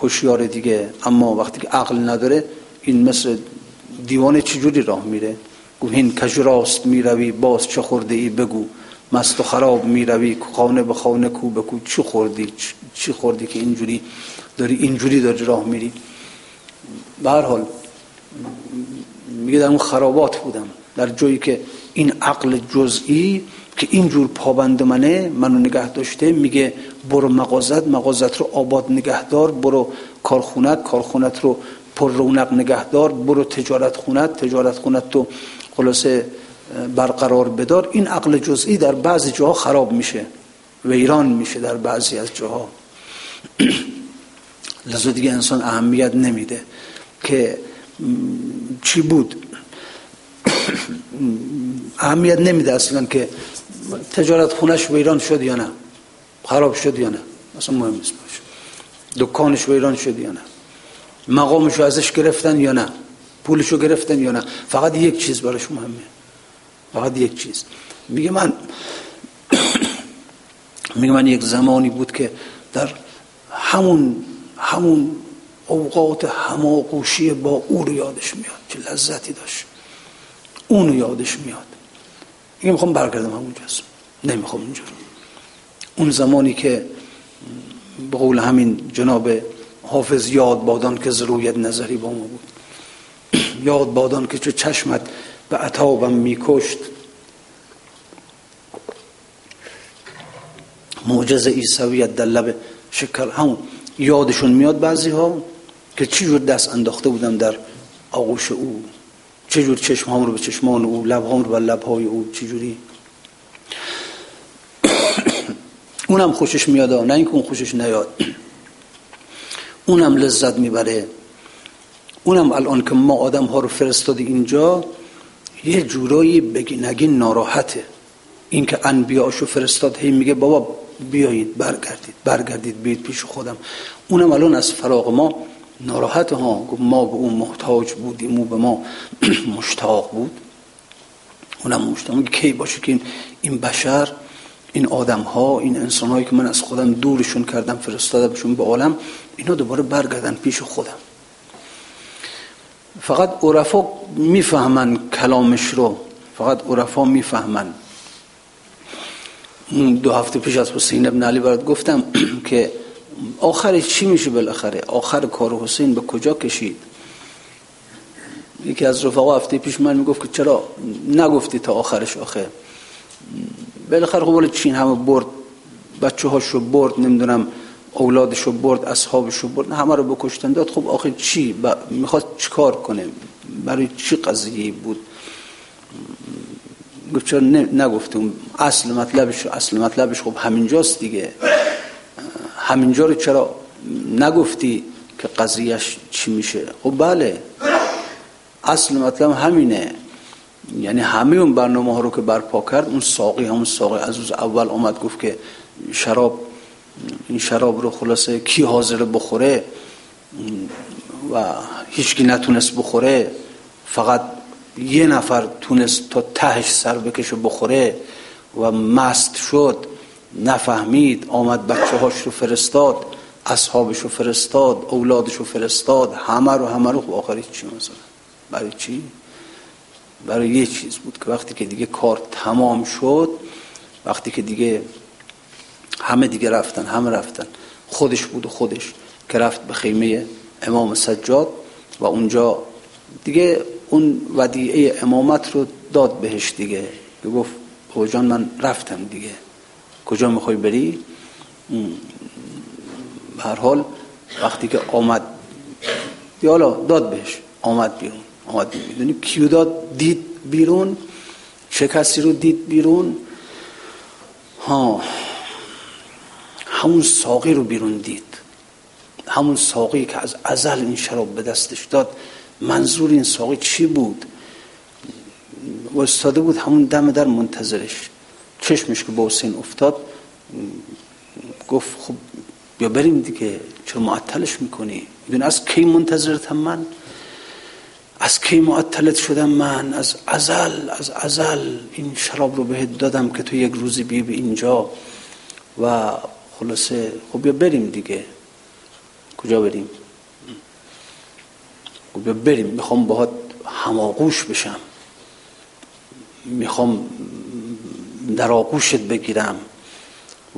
هوشیار دیگه. اما وقتی که عقل نداره این مثل دیوانه چجوری راه میره؟ گو هین کج راست می‌روی باز چه خورده ای بگو. مست و خراب می‌روی خانه به خانه کو به کو. چی خوردی؟ چی خوردی که اینجوری داری اینجوری داری راه میری؟ به هر حال میگه در اون خرابات بودم. در جایی که این عقل جزئی که اینجور پابند منه منو نگه داشته میگه برو مغازت مغازت رو آباد نگهدار برو کارخونت کارخونت رو پر رونق نگهدار برو تجارت خونت تجارت خونت تو خلاصه برقرار بدار این عقل جزئی در بعضی جاها خراب میشه ویران میشه در بعضی از جاها. *clears throat* لذا دیگه انسان اهمیت نمیده که چی بود. *clears throat* اهمیت نمیده اصلا که تجارت خونش ویران شد یا نه خراب شد یا نه اصلا مهم نیست باشه. دکانش ویران شد یا نه مقامش ازش گرفتن یا نه پولش رو گرفتن یا نه فقط یک چیز براش مهمه. فقط یک چیز. میگه من *coughs* میگه من یک زمانی بود که در همون همون اوقات هماغوشی با او رو یادش میاد چه لذتی داشت. اون رو یادش میاد. میگه می‌خوام برگردم همونجاست نمی‌خوام اینجور اون زمانی که به قول همین جناب حافظ یاد بادان که ضروریت نظری با ما بود. *coughs* یاد بادان که چه چشمت به عطابم میکشت. معجز ایسویت در لب شکر همون یادشون میاد بعضی ها که چی جور دست انداخته بودم در آغوش او. چه جور چشم رو به چشمان او لب رو به لب های او چه جوری. اونم خوشش میاد نه اینکه اون خوشش نیاد. اونم لذت می‌بره. اونم الان که ما آدم ها رو فرستادی اینجا یه جورایی بگی نگی ناراحته. این که انبیاشو فرستاد هی میگه بابا بیایید برگردید برگردید بیاید پیش خودم. اونم الان از فراغ ما ناراحت ها. ما به اون محتاج بودیم او به ما *clears throat* مشتاق بود. اونم مشتاق. کی باشه که این بشر این آدم ها این انسان هایی که من از خودم دورشون کردم فرستادمشون به عالم اینا دوباره برگردن پیش خودم. فقط عرفا می‌فهمن کلامش رو. فقط عرفا می‌فهمن. دو هفته پیش از حسین ابن علی برات گفتم *clears throat* که آخرش چی میشه بالاخره؟ آخر کار حسین به کجا کشید؟ یکی از رفقا هفته پیش من می‌گفت که چرا نگفتی تا آخرش؟ آخر بالاخره خب چین همه برد بچه هاشو برد نمی‌دونم. اولادشو برد اصحابشو برد همه رو بکشتن. داد خب آخر چی؟ می‌خواد چیکار کنه؟ برای چی قضیه بود؟ گفت چرا نگفتیم اصل مطلبش اصل مطلبش خب همینجاست دیگه. همینجا رو چرا نگفتی که قضیهش چی میشه؟ خب بله. اصل مطلب همینه. یعنی همه اون برنامه ها رو که برپا کرد اون ساقی همون ساقی از اول اومد گفت که شراب این شراب رو خلاصه کی حاضر بخوره؟ و هیچکی نتونست بخوره. فقط یه نفر تونست تا تهش سر بکش و بخوره و مست شد. نفهمید. آمد بچه هاش رو فرستاد اصحابش رو فرستاد اولادش رو فرستاد. همه رو همه رو. خب آخری چی مثلا. برای چی؟ برای یه چیز بود که وقتی که دیگه کار تمام شد وقتی که دیگه همه دیگه رفتن همه رفتن. خودش بود و خودش که رفت به خیمه امام سجاد و اونجا دیگه اون ودیعه امامت رو داد بهش دیگه. که گفت جان من رفتم دیگه. کجا می‌خوای بری؟ هر حال وقتی که آمد حالا داد بهش. آمد بیرون. آمد می‌دونی کیو داد؟ دید بیرون. چه کسی رو دید بیرون. ها. همون ساقی رو بیرون دید. همون ساقی که از ازل این شراب به دستش داد منظور این ساقی چی بود؟ استاده بود همون دم در منتظرش. چشمش که با حسین افتاد گفت خب بیا بریم دیگه چرا معطلش می‌کنی؟ می‌دونی از کی منتظرتم من؟ از کی معطلت شدم من؟ از ازل از ازل. این شراب رو بهت دادم که تو یک روزی بی به اینجا و خلاصه خب بیا بریم دیگه. کجا بریم؟ خب بیا بریم. می‌خوام باهات هماغوش بشم. می‌خوام در آغوشت بگیرم.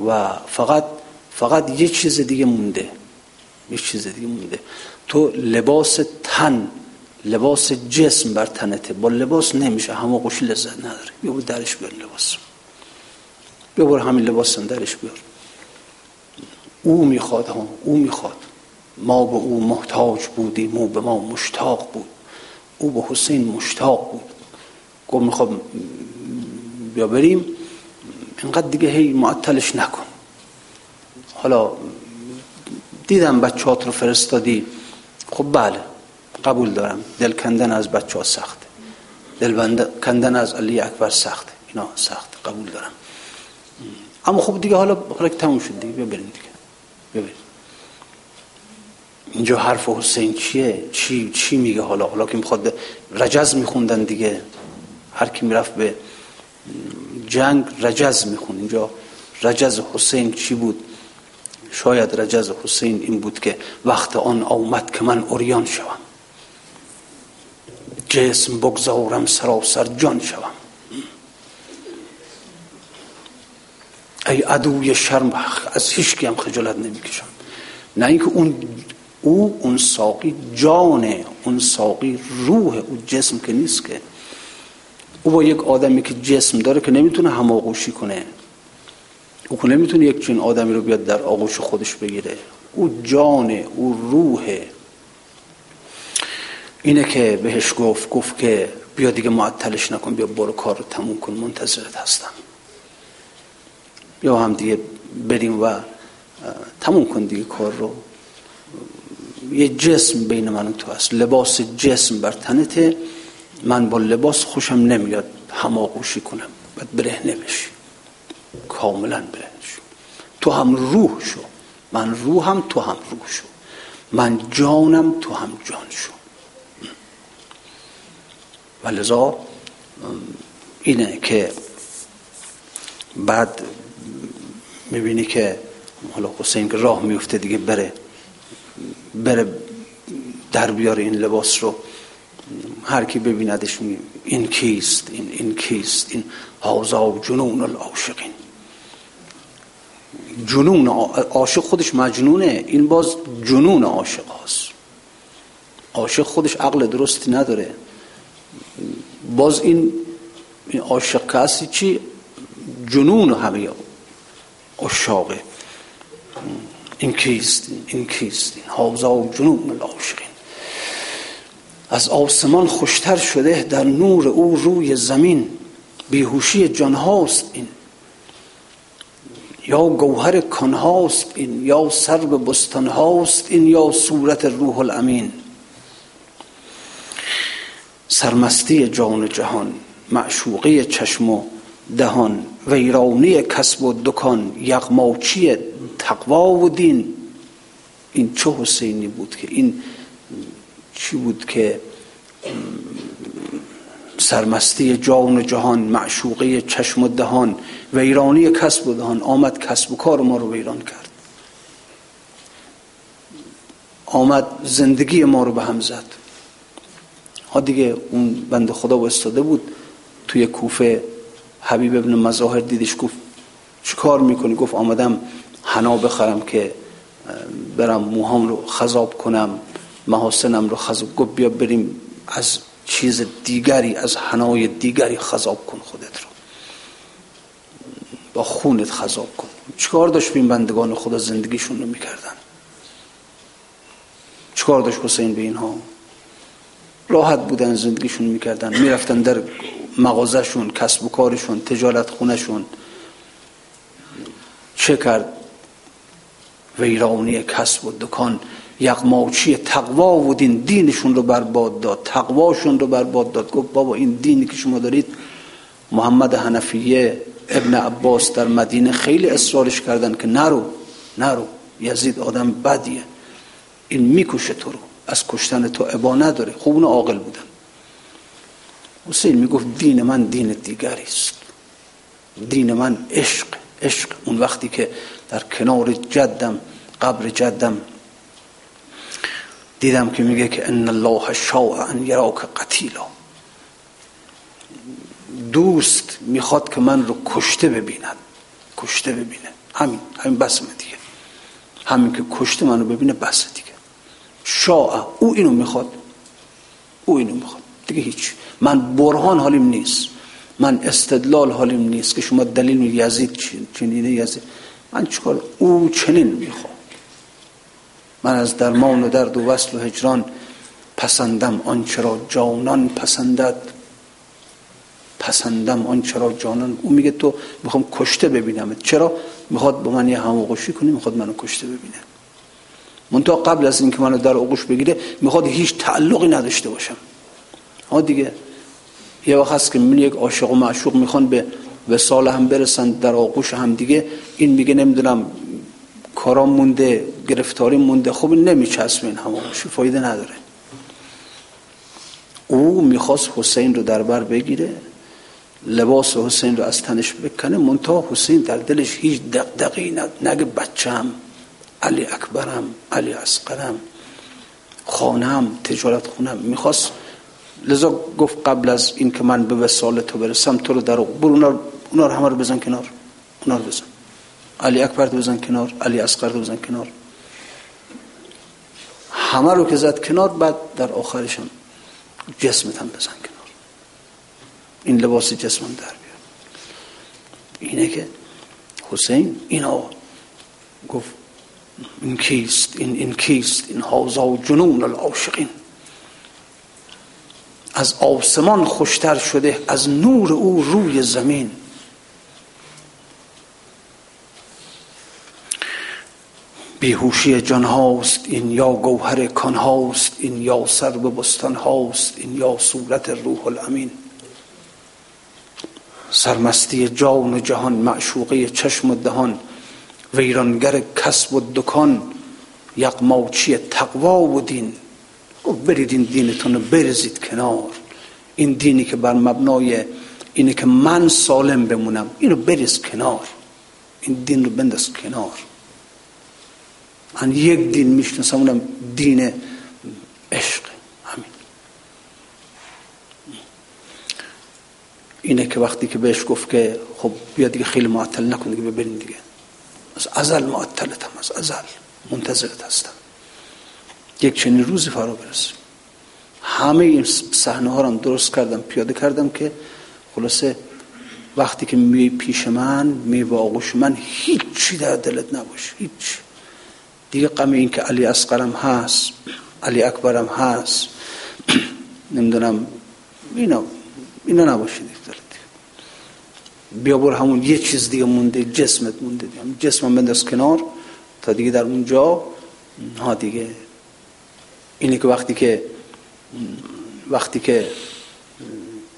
و فقط فقط یه چیز دیگه مونده. یه چیز دیگه مونده. تو لباس تن لباس جسم بر تنته. با لباس نمیشه. همه قوشی لذت نداره. بیا برو درش بیار لباس بیا برو همین لباس درش بیار. او می‌خواد ها او می‌خواد. ما به او محتاج بودیم او به ما مشتاق بود. او به حسین مشتاق بود. گفت می‌خواد بیا بریم. اینقدر دیگه هی معطلش نکن. حالا دیدم بچهات رو فرستادی. خب بله قبول دارم. دل کندن از بچه ها سخته دل کندن از علی اکبر سخته اینا سخت قبول دارم. اما خب دیگه حالا حالا تموم شد دیگه بیا بریم دیگه. اینجا حرف حسین چیه؟ چی چی میگه حالا؟ حالا که می‌خواد رجز میخوندن دیگه. هر کی می‌رفت به جنگ رجز می‌خوند. اینجا رجز حسین چی بود؟ شاید رجز حسین این بود که وقت آن آمد که من اوریان شوم. جسم بگذارم سراسر جان شوم. ای عدوی شرم از هیچ هم خجالت نمی‌کشم. نه اینکه اون او اون ساقی جانه اون ساقی روح او جسم که نیست که. او با یک آدمی که جسم داره که نمی‌تونه هماغوشی کنه. او که نمی‌تونه یک چین آدمی رو بیاد در آغوش خودش بگیره. او جانه او روحه اینه که بهش گفت گفت که بیا دیگه معطلش نکن بیا برو کار رو تموم کن منتظرت هستم. بیا هم دیگه بریم و تموم کن دیگه کار رو. یه جسم بین من و تو هست. لباس جسم بر تنته. من با لباس خوشم نمیاد هماغوشی کنم. باید برهنه بشی. کاملا برهنه شو. تو هم روح شو. من روحم تو هم روح شو. من جانم تو هم جان شو. و اینه که بعد می‌بینی که حالا حسین که راه میفته دیگه بره بره در بیاره این لباس رو. هر کی ببیندش این کیست این این کیست؟ این هازا جنون العاشقین. جنون عاشق خودش مجنونه. این باز جنون عاشق هست عاشق خودش عقل درستی نداره. باز این عاشق کسی چی؟ جنون همه عشاقه این کیست؟ این کیست؟ این حوزا و جنون العاشقین از آسمان خوشتر شده در نور او روی زمین. بیهوشی جان هاست این. یا گوهر کن هاست این یا سرب بستان هاست این یا صورت روح الامین. سرمستی جان جهان معشوقی چشم و دهان ویرانی کسب و دکان یغماچی تقوا و دین. این چه حسینی بود که این چی بود که سرمستی جان و جهان معشوقه چشم و دهان ویرانی کسب و دهان. آمد کسب و کار ما رو ویران کرد. آمد زندگی ما رو به هم زد. ها دیگه اون بند خدا استاده بود توی کوفه حبیب ابن مظاهر دیدش گفت چیکار می‌کنی؟ گفت آمدم حنا بخرم که برم موهام رو خذاب کنم محاسنم رو خذاب گفت بیا بریم از چیز دیگری از حنای دیگری خذاب کن خودت رو. با خونت خذاب کن. چیکار داشت بین بندگان خدا زندگیشون رو می‌کردن؟ چیکار داشت حسین به اینها؟ راحت بودن زندگیشون می‌کردن. می‌رفتن در مغازهشون کسب و کارشون تجارت خونشون چه کرد؟ ویرانی کسب و دکان یقماچی تقوا و دین دینشون رو برباد داد تقواشون رو برباد داد. گفت بابا این دینی که شما دارید محمد حنفیه ابن عباس در مدینه خیلی اصرارش کردن که نرو نرو یزید آدم بدیه. این می‌کشه تو رو. از کشتن تو عبا نداره. خوب اونو عاقل بودن. حسین می‌گفت دین من دین دیگری است. دین من عشق عشق. اون وقتی که در کنار جدم قبر جدم دیدم که میگه که ان الله شاء ان یراک قتیلا. دوست می‌خواد که من رو کشته ببیند. کشته ببینه. همین همین بس دیگه. همین که کشته منو ببینه بس دیگه. شاء او اینو می‌خواد. او اینو می‌خواد. دیگه هیچ. من برهان حالیم نیست. من استدلال حالیم نیست که شما دلیل یزید چنینه یزید. من چکار او چنین می‌خواد. من از درمان و درد و وصل و هجران پسندم. آنچه را جانان پسندد. پسندم آنچه را جانان. او میگه تو می‌خوام کشته ببینم. چرا؟ می‌خواد با من یه هموغشی کنی می‌خواد منو کشته ببینه. منتها قبل از اینکه منو در آغوش بگیره می‌خواد هیچ تعلقی نداشته باشم. ها دیگه. یه وقت هست که من یک عاشق و معشوق می‌خوان به وسال هم برسن در آغوش هم دیگه. این میگه نمی‌دونم کارام مونده گرفتاری مونده. خوب نمیچسب این همه فایده نداره. او می‌خواست حسین رو در بر بگیره. لباس حسین رو از تنش بکنه. منتها حسین در دلش هیچ دقدقی نگه بچم علی اکبرم علی اسقرم خانم تجارت خونم می‌خواست لذا گفت قبل از این که من به وسال تو برسم تو رو در برو اونا, اونا رو همه رو بزن کنار. اونا رو بزن. علی اکبر رو بزن کنار علی اصغر رو بزن کنار. همه رو که زد کنار بعد در آخرشان جسمت هم بزن کنار. این لباس جسمم در بیار. اینه که حسین اینا گفت این کیست؟ این, این کیست؟ این حوزا جنون العاشقین. از آسمان خوشتر شده از نور او روی زمین. بیهوشی جان هاست این یا گوهر کان هاست این یا سر به بستان هاست این یا صورت روح الامین. سرمستی جان و جهان معشوقه چشم و دهان ویرانگر کسب و دکان یقماچی تقوا و دین. برید این دینتون رو برزید کنار. این دینی که بر مبنای اینه که من سالم بمونم اینو بریز کنار. این دین رو بنداز کنار. من یک دین می‌شناسم اونم دین عشق. همین. اینه که وقتی که بهش گفت که خب بیا دیگه خیلی معطل نکن دیگه ببرین دیگه. از ازل معطلتم از ازل. منتظرت هستم. یک چنین روزی فرا برسه. همه این صحنه ها رو درست کردم پیاده کردم که خلاصه وقتی که می پیش من می با آغوش من هیچی در دلت نباشه هیچ. دیگه غم این که علی اصغرم هست علی اکبرم هست نمی‌دونم اینا اینا نباشید بیا بر همون یه چیز دیگه مونده جسمت مونده دیگه. جسمم بنداز کنار تا دیگه در اونجا ها دیگه. اینی که وقتی که وقتی که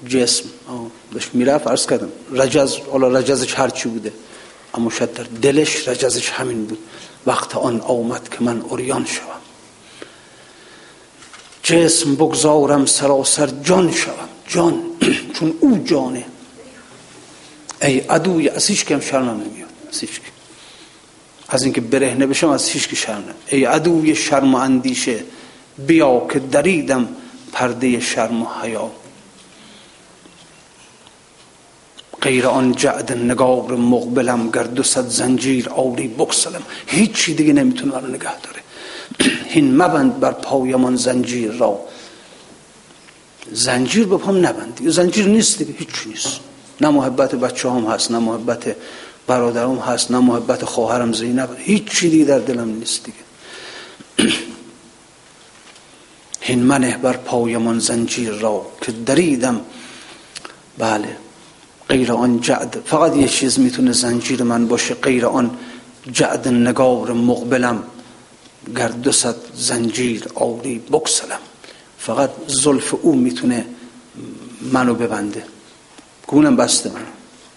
جسم داشت می‌رفت فرض کردم رجز حالا رجزش هرچی بوده اما شاید در دلش رجزش همین بود. وقت آن آمد که من اوریان شوم. جسم بگذارم سراسر جان شوم. جان *clears throat* چون او جانه. ای عدوی از هیچ کم شرمم نمیاد. از هیچ از اینکه برهنه بشم از هیچ شرم ای عدوی شرم و اندیشه. بیا که دریدم پرده شرم و حیا. غیر آن جعد نگار مقبلم گرد و صد زنجیر آوری بکسلم هیچی دیگه نمی‌تونه رو نگه داره. *clears throat* هین مبند بر پایمان زنجیر را. زنجیر به پام نبندی زنجیر نیست دیگه هیچی نیست. نه محبت بچه هم هست نه محبت برادرم هست نه محبت خواهرم زینب. هیچی دیگه در دلم نیست دیگه. *clears throat* هین منه بر پایمان زنجیر را که دریدم. بله غیر آن جعد. فقط یه چیز می‌تونه زنجیر من باشه غیر آن جعد نگار مقبلم. گر دو زنجیر آوری بکسلم. فقط زلف او می‌تونه منو ببنده. اونم بسته من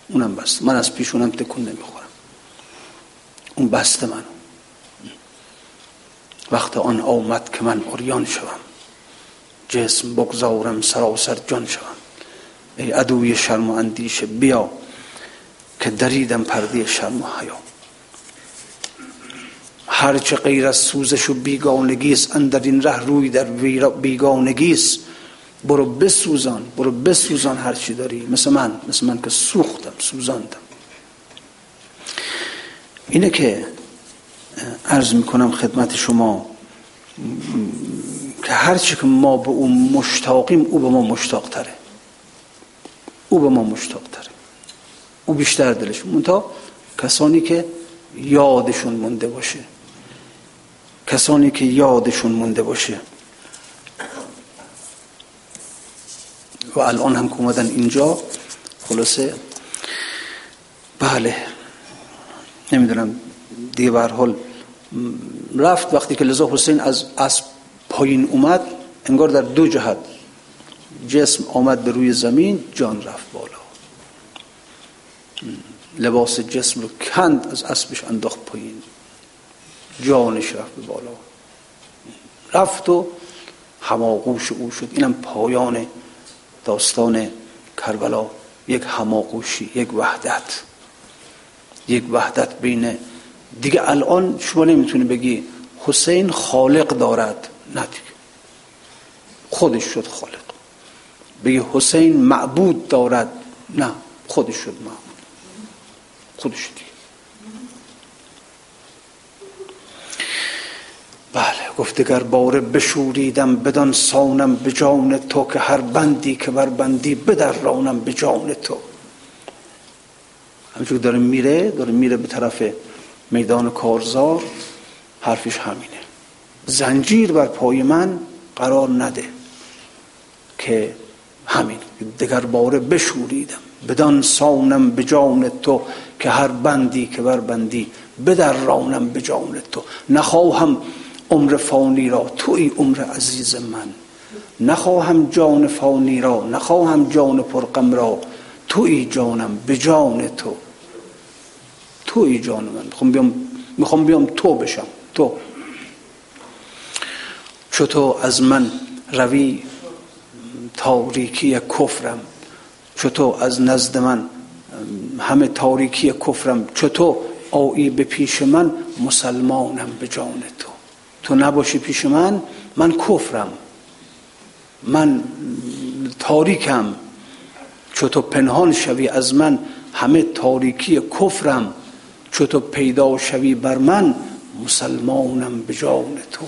اونم بسته. من از پیش اونم تکون نمی‌خورم. اون بسته منو. وقت آن آمد که من اوریان شوم. جسم بگذارم سراسر جان شوم. ای عدوی شرم و اندیشه بیا که دریدم پرده شرم و حیا. هرچه غیر از سوزش و بیگانگیست اندر این ره روی در بیگانگیست. برو بسوزان برو بسوزان هر چی داری. مثل من مثل من که سوختم سوزاندم. اینه که عرض می‌کنم خدمت شما. که هرچی که ما به او مشتاقیم او به ما مشتاق تره او به ما مشتاق تره او بیشتر دلش. منتها کسانی که یادشون مونده باشه. کسانی که یادشون مونده باشه. و الان هم که اومدن اینجا خلاصه بله. نمی‌دونم دیگه حال. رفت. وقتی که لذا حسین از از پایین اومد انگار در دو جهت جسم آمد به روی زمین جان رفت بالا. لباس جسم رو کند از اسبش انداخت پایین. جانش رفت به بالا. رفت و هماغوش او شد. اینم پایان داستان کربلا. یک هماغوشی یک وحدت. یک وحدت بین دیگه الان شما نمی‌تونی بگی حسین خالق دارد. نه دیگه خودش شد خالق. بگی حسین معبود دارد. نه خودش شد معبود. خودش دیگه بله گفتگر باره بشوریدم بدان سانم به جان تو که هر بندی که بر بندی بدر رانم به جان تو. همچون داره میره داره میره به طرف میدان کارزار. حرفش همینه. زنجیر بر پای من قرار نده که همین دگر باره بشوریدم. بدان سانم به جان تو که هر بندی که بر بندی بدر رانم به جان تو. نخواهم عمر فانی را توی عمر عزیز من. نخواهم جان فانی را نخواهم جان پرقم را توی جانم به جان تو. توی جان من. می‌خوام بیام می‌خوام بیام تو بشم. تو. چطور از من روی تاریکی کفرم چطور از نزد من همه تاریکی کفرم چطور آیی به پیش من مسلمانم به جان تو. تو نباشی پیش من من کفرم. من تاریکم. چطور پنهان شوی از من همه تاریکی کفرم. چطور پیدا شوی بر من مسلمانم به جان تو.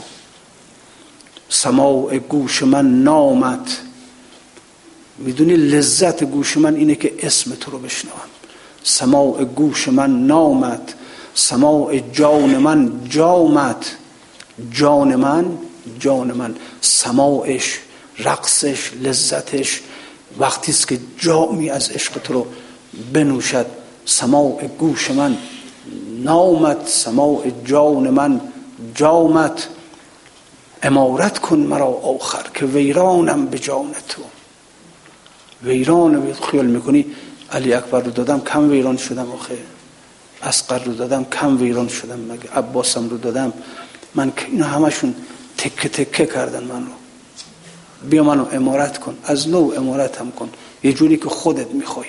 سماع گوش من نامت می‌دونی لذت گوش من اینه که اسم تو رو بشنوم. سماع گوش من نامت سماع جان من جامت جان من جان من. سماعش رقصش لذتش وقتی است که جامی از عشق تو رو بنوشد. سماع گوش من نامت سماع جان من جامت امارت کن مرا آخر که ویرانم به جان تو. ویران خیال می‌کنی؟ علی اکبر رو دادم کم ویران شدم آخه. اسقر رو دادم کم ویران شدم مگه؟ عباسم رو دادم. من اینا همشون تکه تکه کردن من رو بیا منو امارت کن از نو امارتم کن. یه جوری که خودت می‌خوای.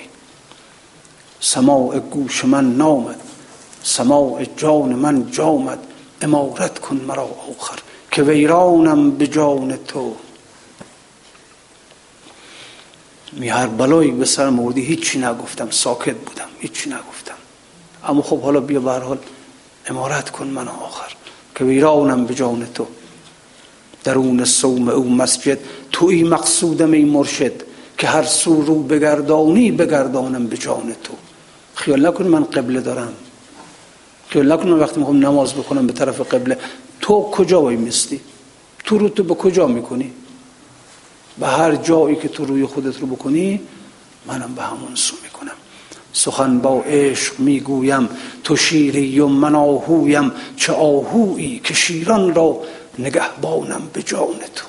سماع گوش من نامد. سماع جان من جامد. امارت کن مرا آخر. که ویرانم به جان تو. می هر بلایی به سر موردی هیچی نگفتم ساکت بودم هیچی نگفتم. اما خب حالا بیا به حال امارت کن من آخر که ویرانم به جان تو. درون صوم او مسجد توی مقصودم ای مرشد که هر سو رو بگردانی بگردانم به جان تو. خیال نکن من قبله دارم. خیال نکن وقتی می‌خوام نماز بکنم به طرف قبله تو کجا وای میستی؟ تو رو تو به کجا می‌کنی؟ به هر جایی که تو روی خودت رو بکنی منم به همون سو می‌کنم. سخن با عشق می‌گویم تو شیری و من آهویم چه آهویی که شیران را نگهبانم به جان تو.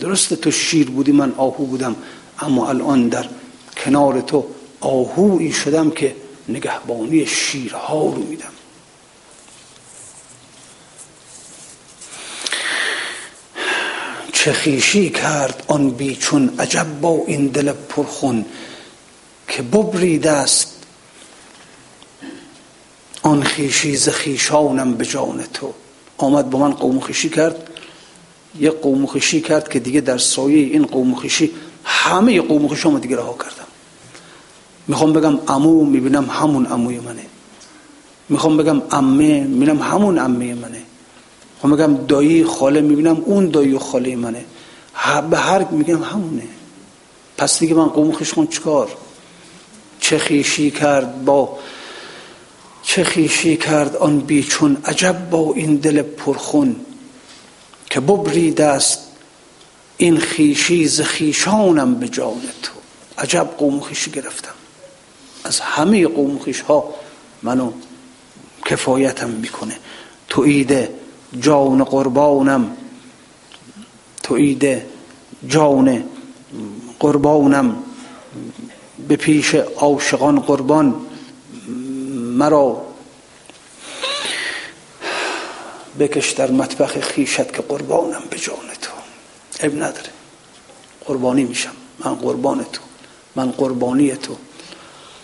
درسته تو شیر بودی من آهو بودم اما الان در کنار تو آهویی شدم که نگهبانی شیرها رو میدم. خیشی کرد آن بیچون عجب با این دل پرخون که ببرید است. آن خیشی ز خیشانم به جان تو. آمد با من قوم خیشی کرد. یه قوم خیشی کرد که دیگه در سایه این قوم خیشی همه قوم خیشی دیگه رها کردم. می‌خوام بگم امو می‌بینم همون اموی منه. می‌خوام بگم امه می‌بینم همون امه منه. می‌خوام بگم دایی خاله می‌بینم اون دایی و خاله منه. به هر میگم همونه. پس دیگه من قوم خیشخون چکار چه خیشی کرد با چه خیشی کرد آن بیچون عجب با این دل پرخون که ببرید است این خیشی ز خیشانم به جان تو. عجب قوم خیشی گرفتم. از همه قوم خیش ها منو کفایتم می‌کنه. تو ایده جان قربانم. تو ایده جان قربانم. به پیش عاشقان قربان. مرا بکش در مطبخ خیشت که قربانم به جان تو. اب نداره. قربانی میشم. من قربان تو. من قربانی تو.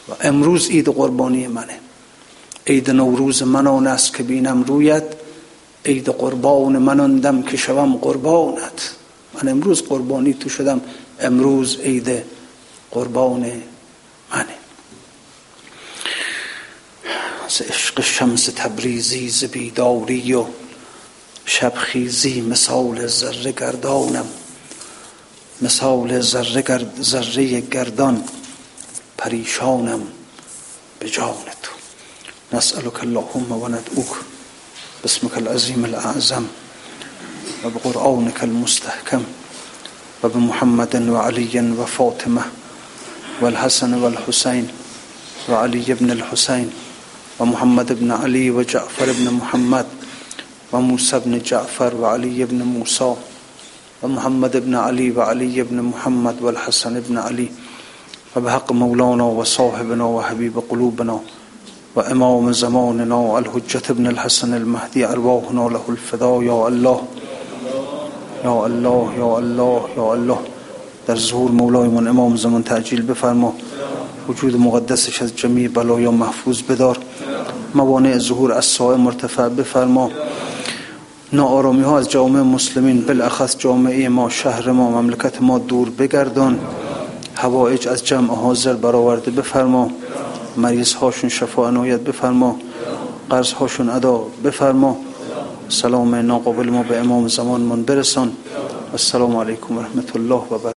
و امروز عید قربانی منه. عید نوروز من آن است که بینم رویت. عید قربان من آندم که شوم قربانت. من امروز قربانی تو شدم امروز عید قربان منه. از عشق شمس تبریزی ز بیداری و شبخیزی مثال ذره گردانم. مثال ذره گرد گردان پریشانم به جان تو. نسألك اللهم و ندعوک. باسمك العظیم الأعظم و بقرآنك المستحکم و بمحمد و علی و فاطمه والحسن والحسين وعلي بن الحسين ومحمد بن علي وجعفر بن محمد وموسى بن جعفر وعلي بن موسى ومحمد بن علي وعلي بن محمد والحسن بن علي. وبحق مولانا وصاحبنا وحبيب قلوبنا وإمام زماننا الحجة بن الحسن المهدي أرواحنا له الفداء يا الله. يا الله يا الله يا الله. در ظهور من امام زمان تعجیل بفرما. وجود مقدسش از جمیع بلایا محفوظ بدار. موانع ظهور از سایه مرتفع بفرما. ناآرامی ها از جامعه مسلمین بالاخص جامعه ما شهر ما مملکت ما دور بگردان. هوایج از جمع حاضر برآورده بفرما. مریض هاشون شفا عنایت بفرما قرض هاشون ادا بفرما. سلام ناقابل ما به امام زمان من برسان. السلام علیکم و رحمت الله و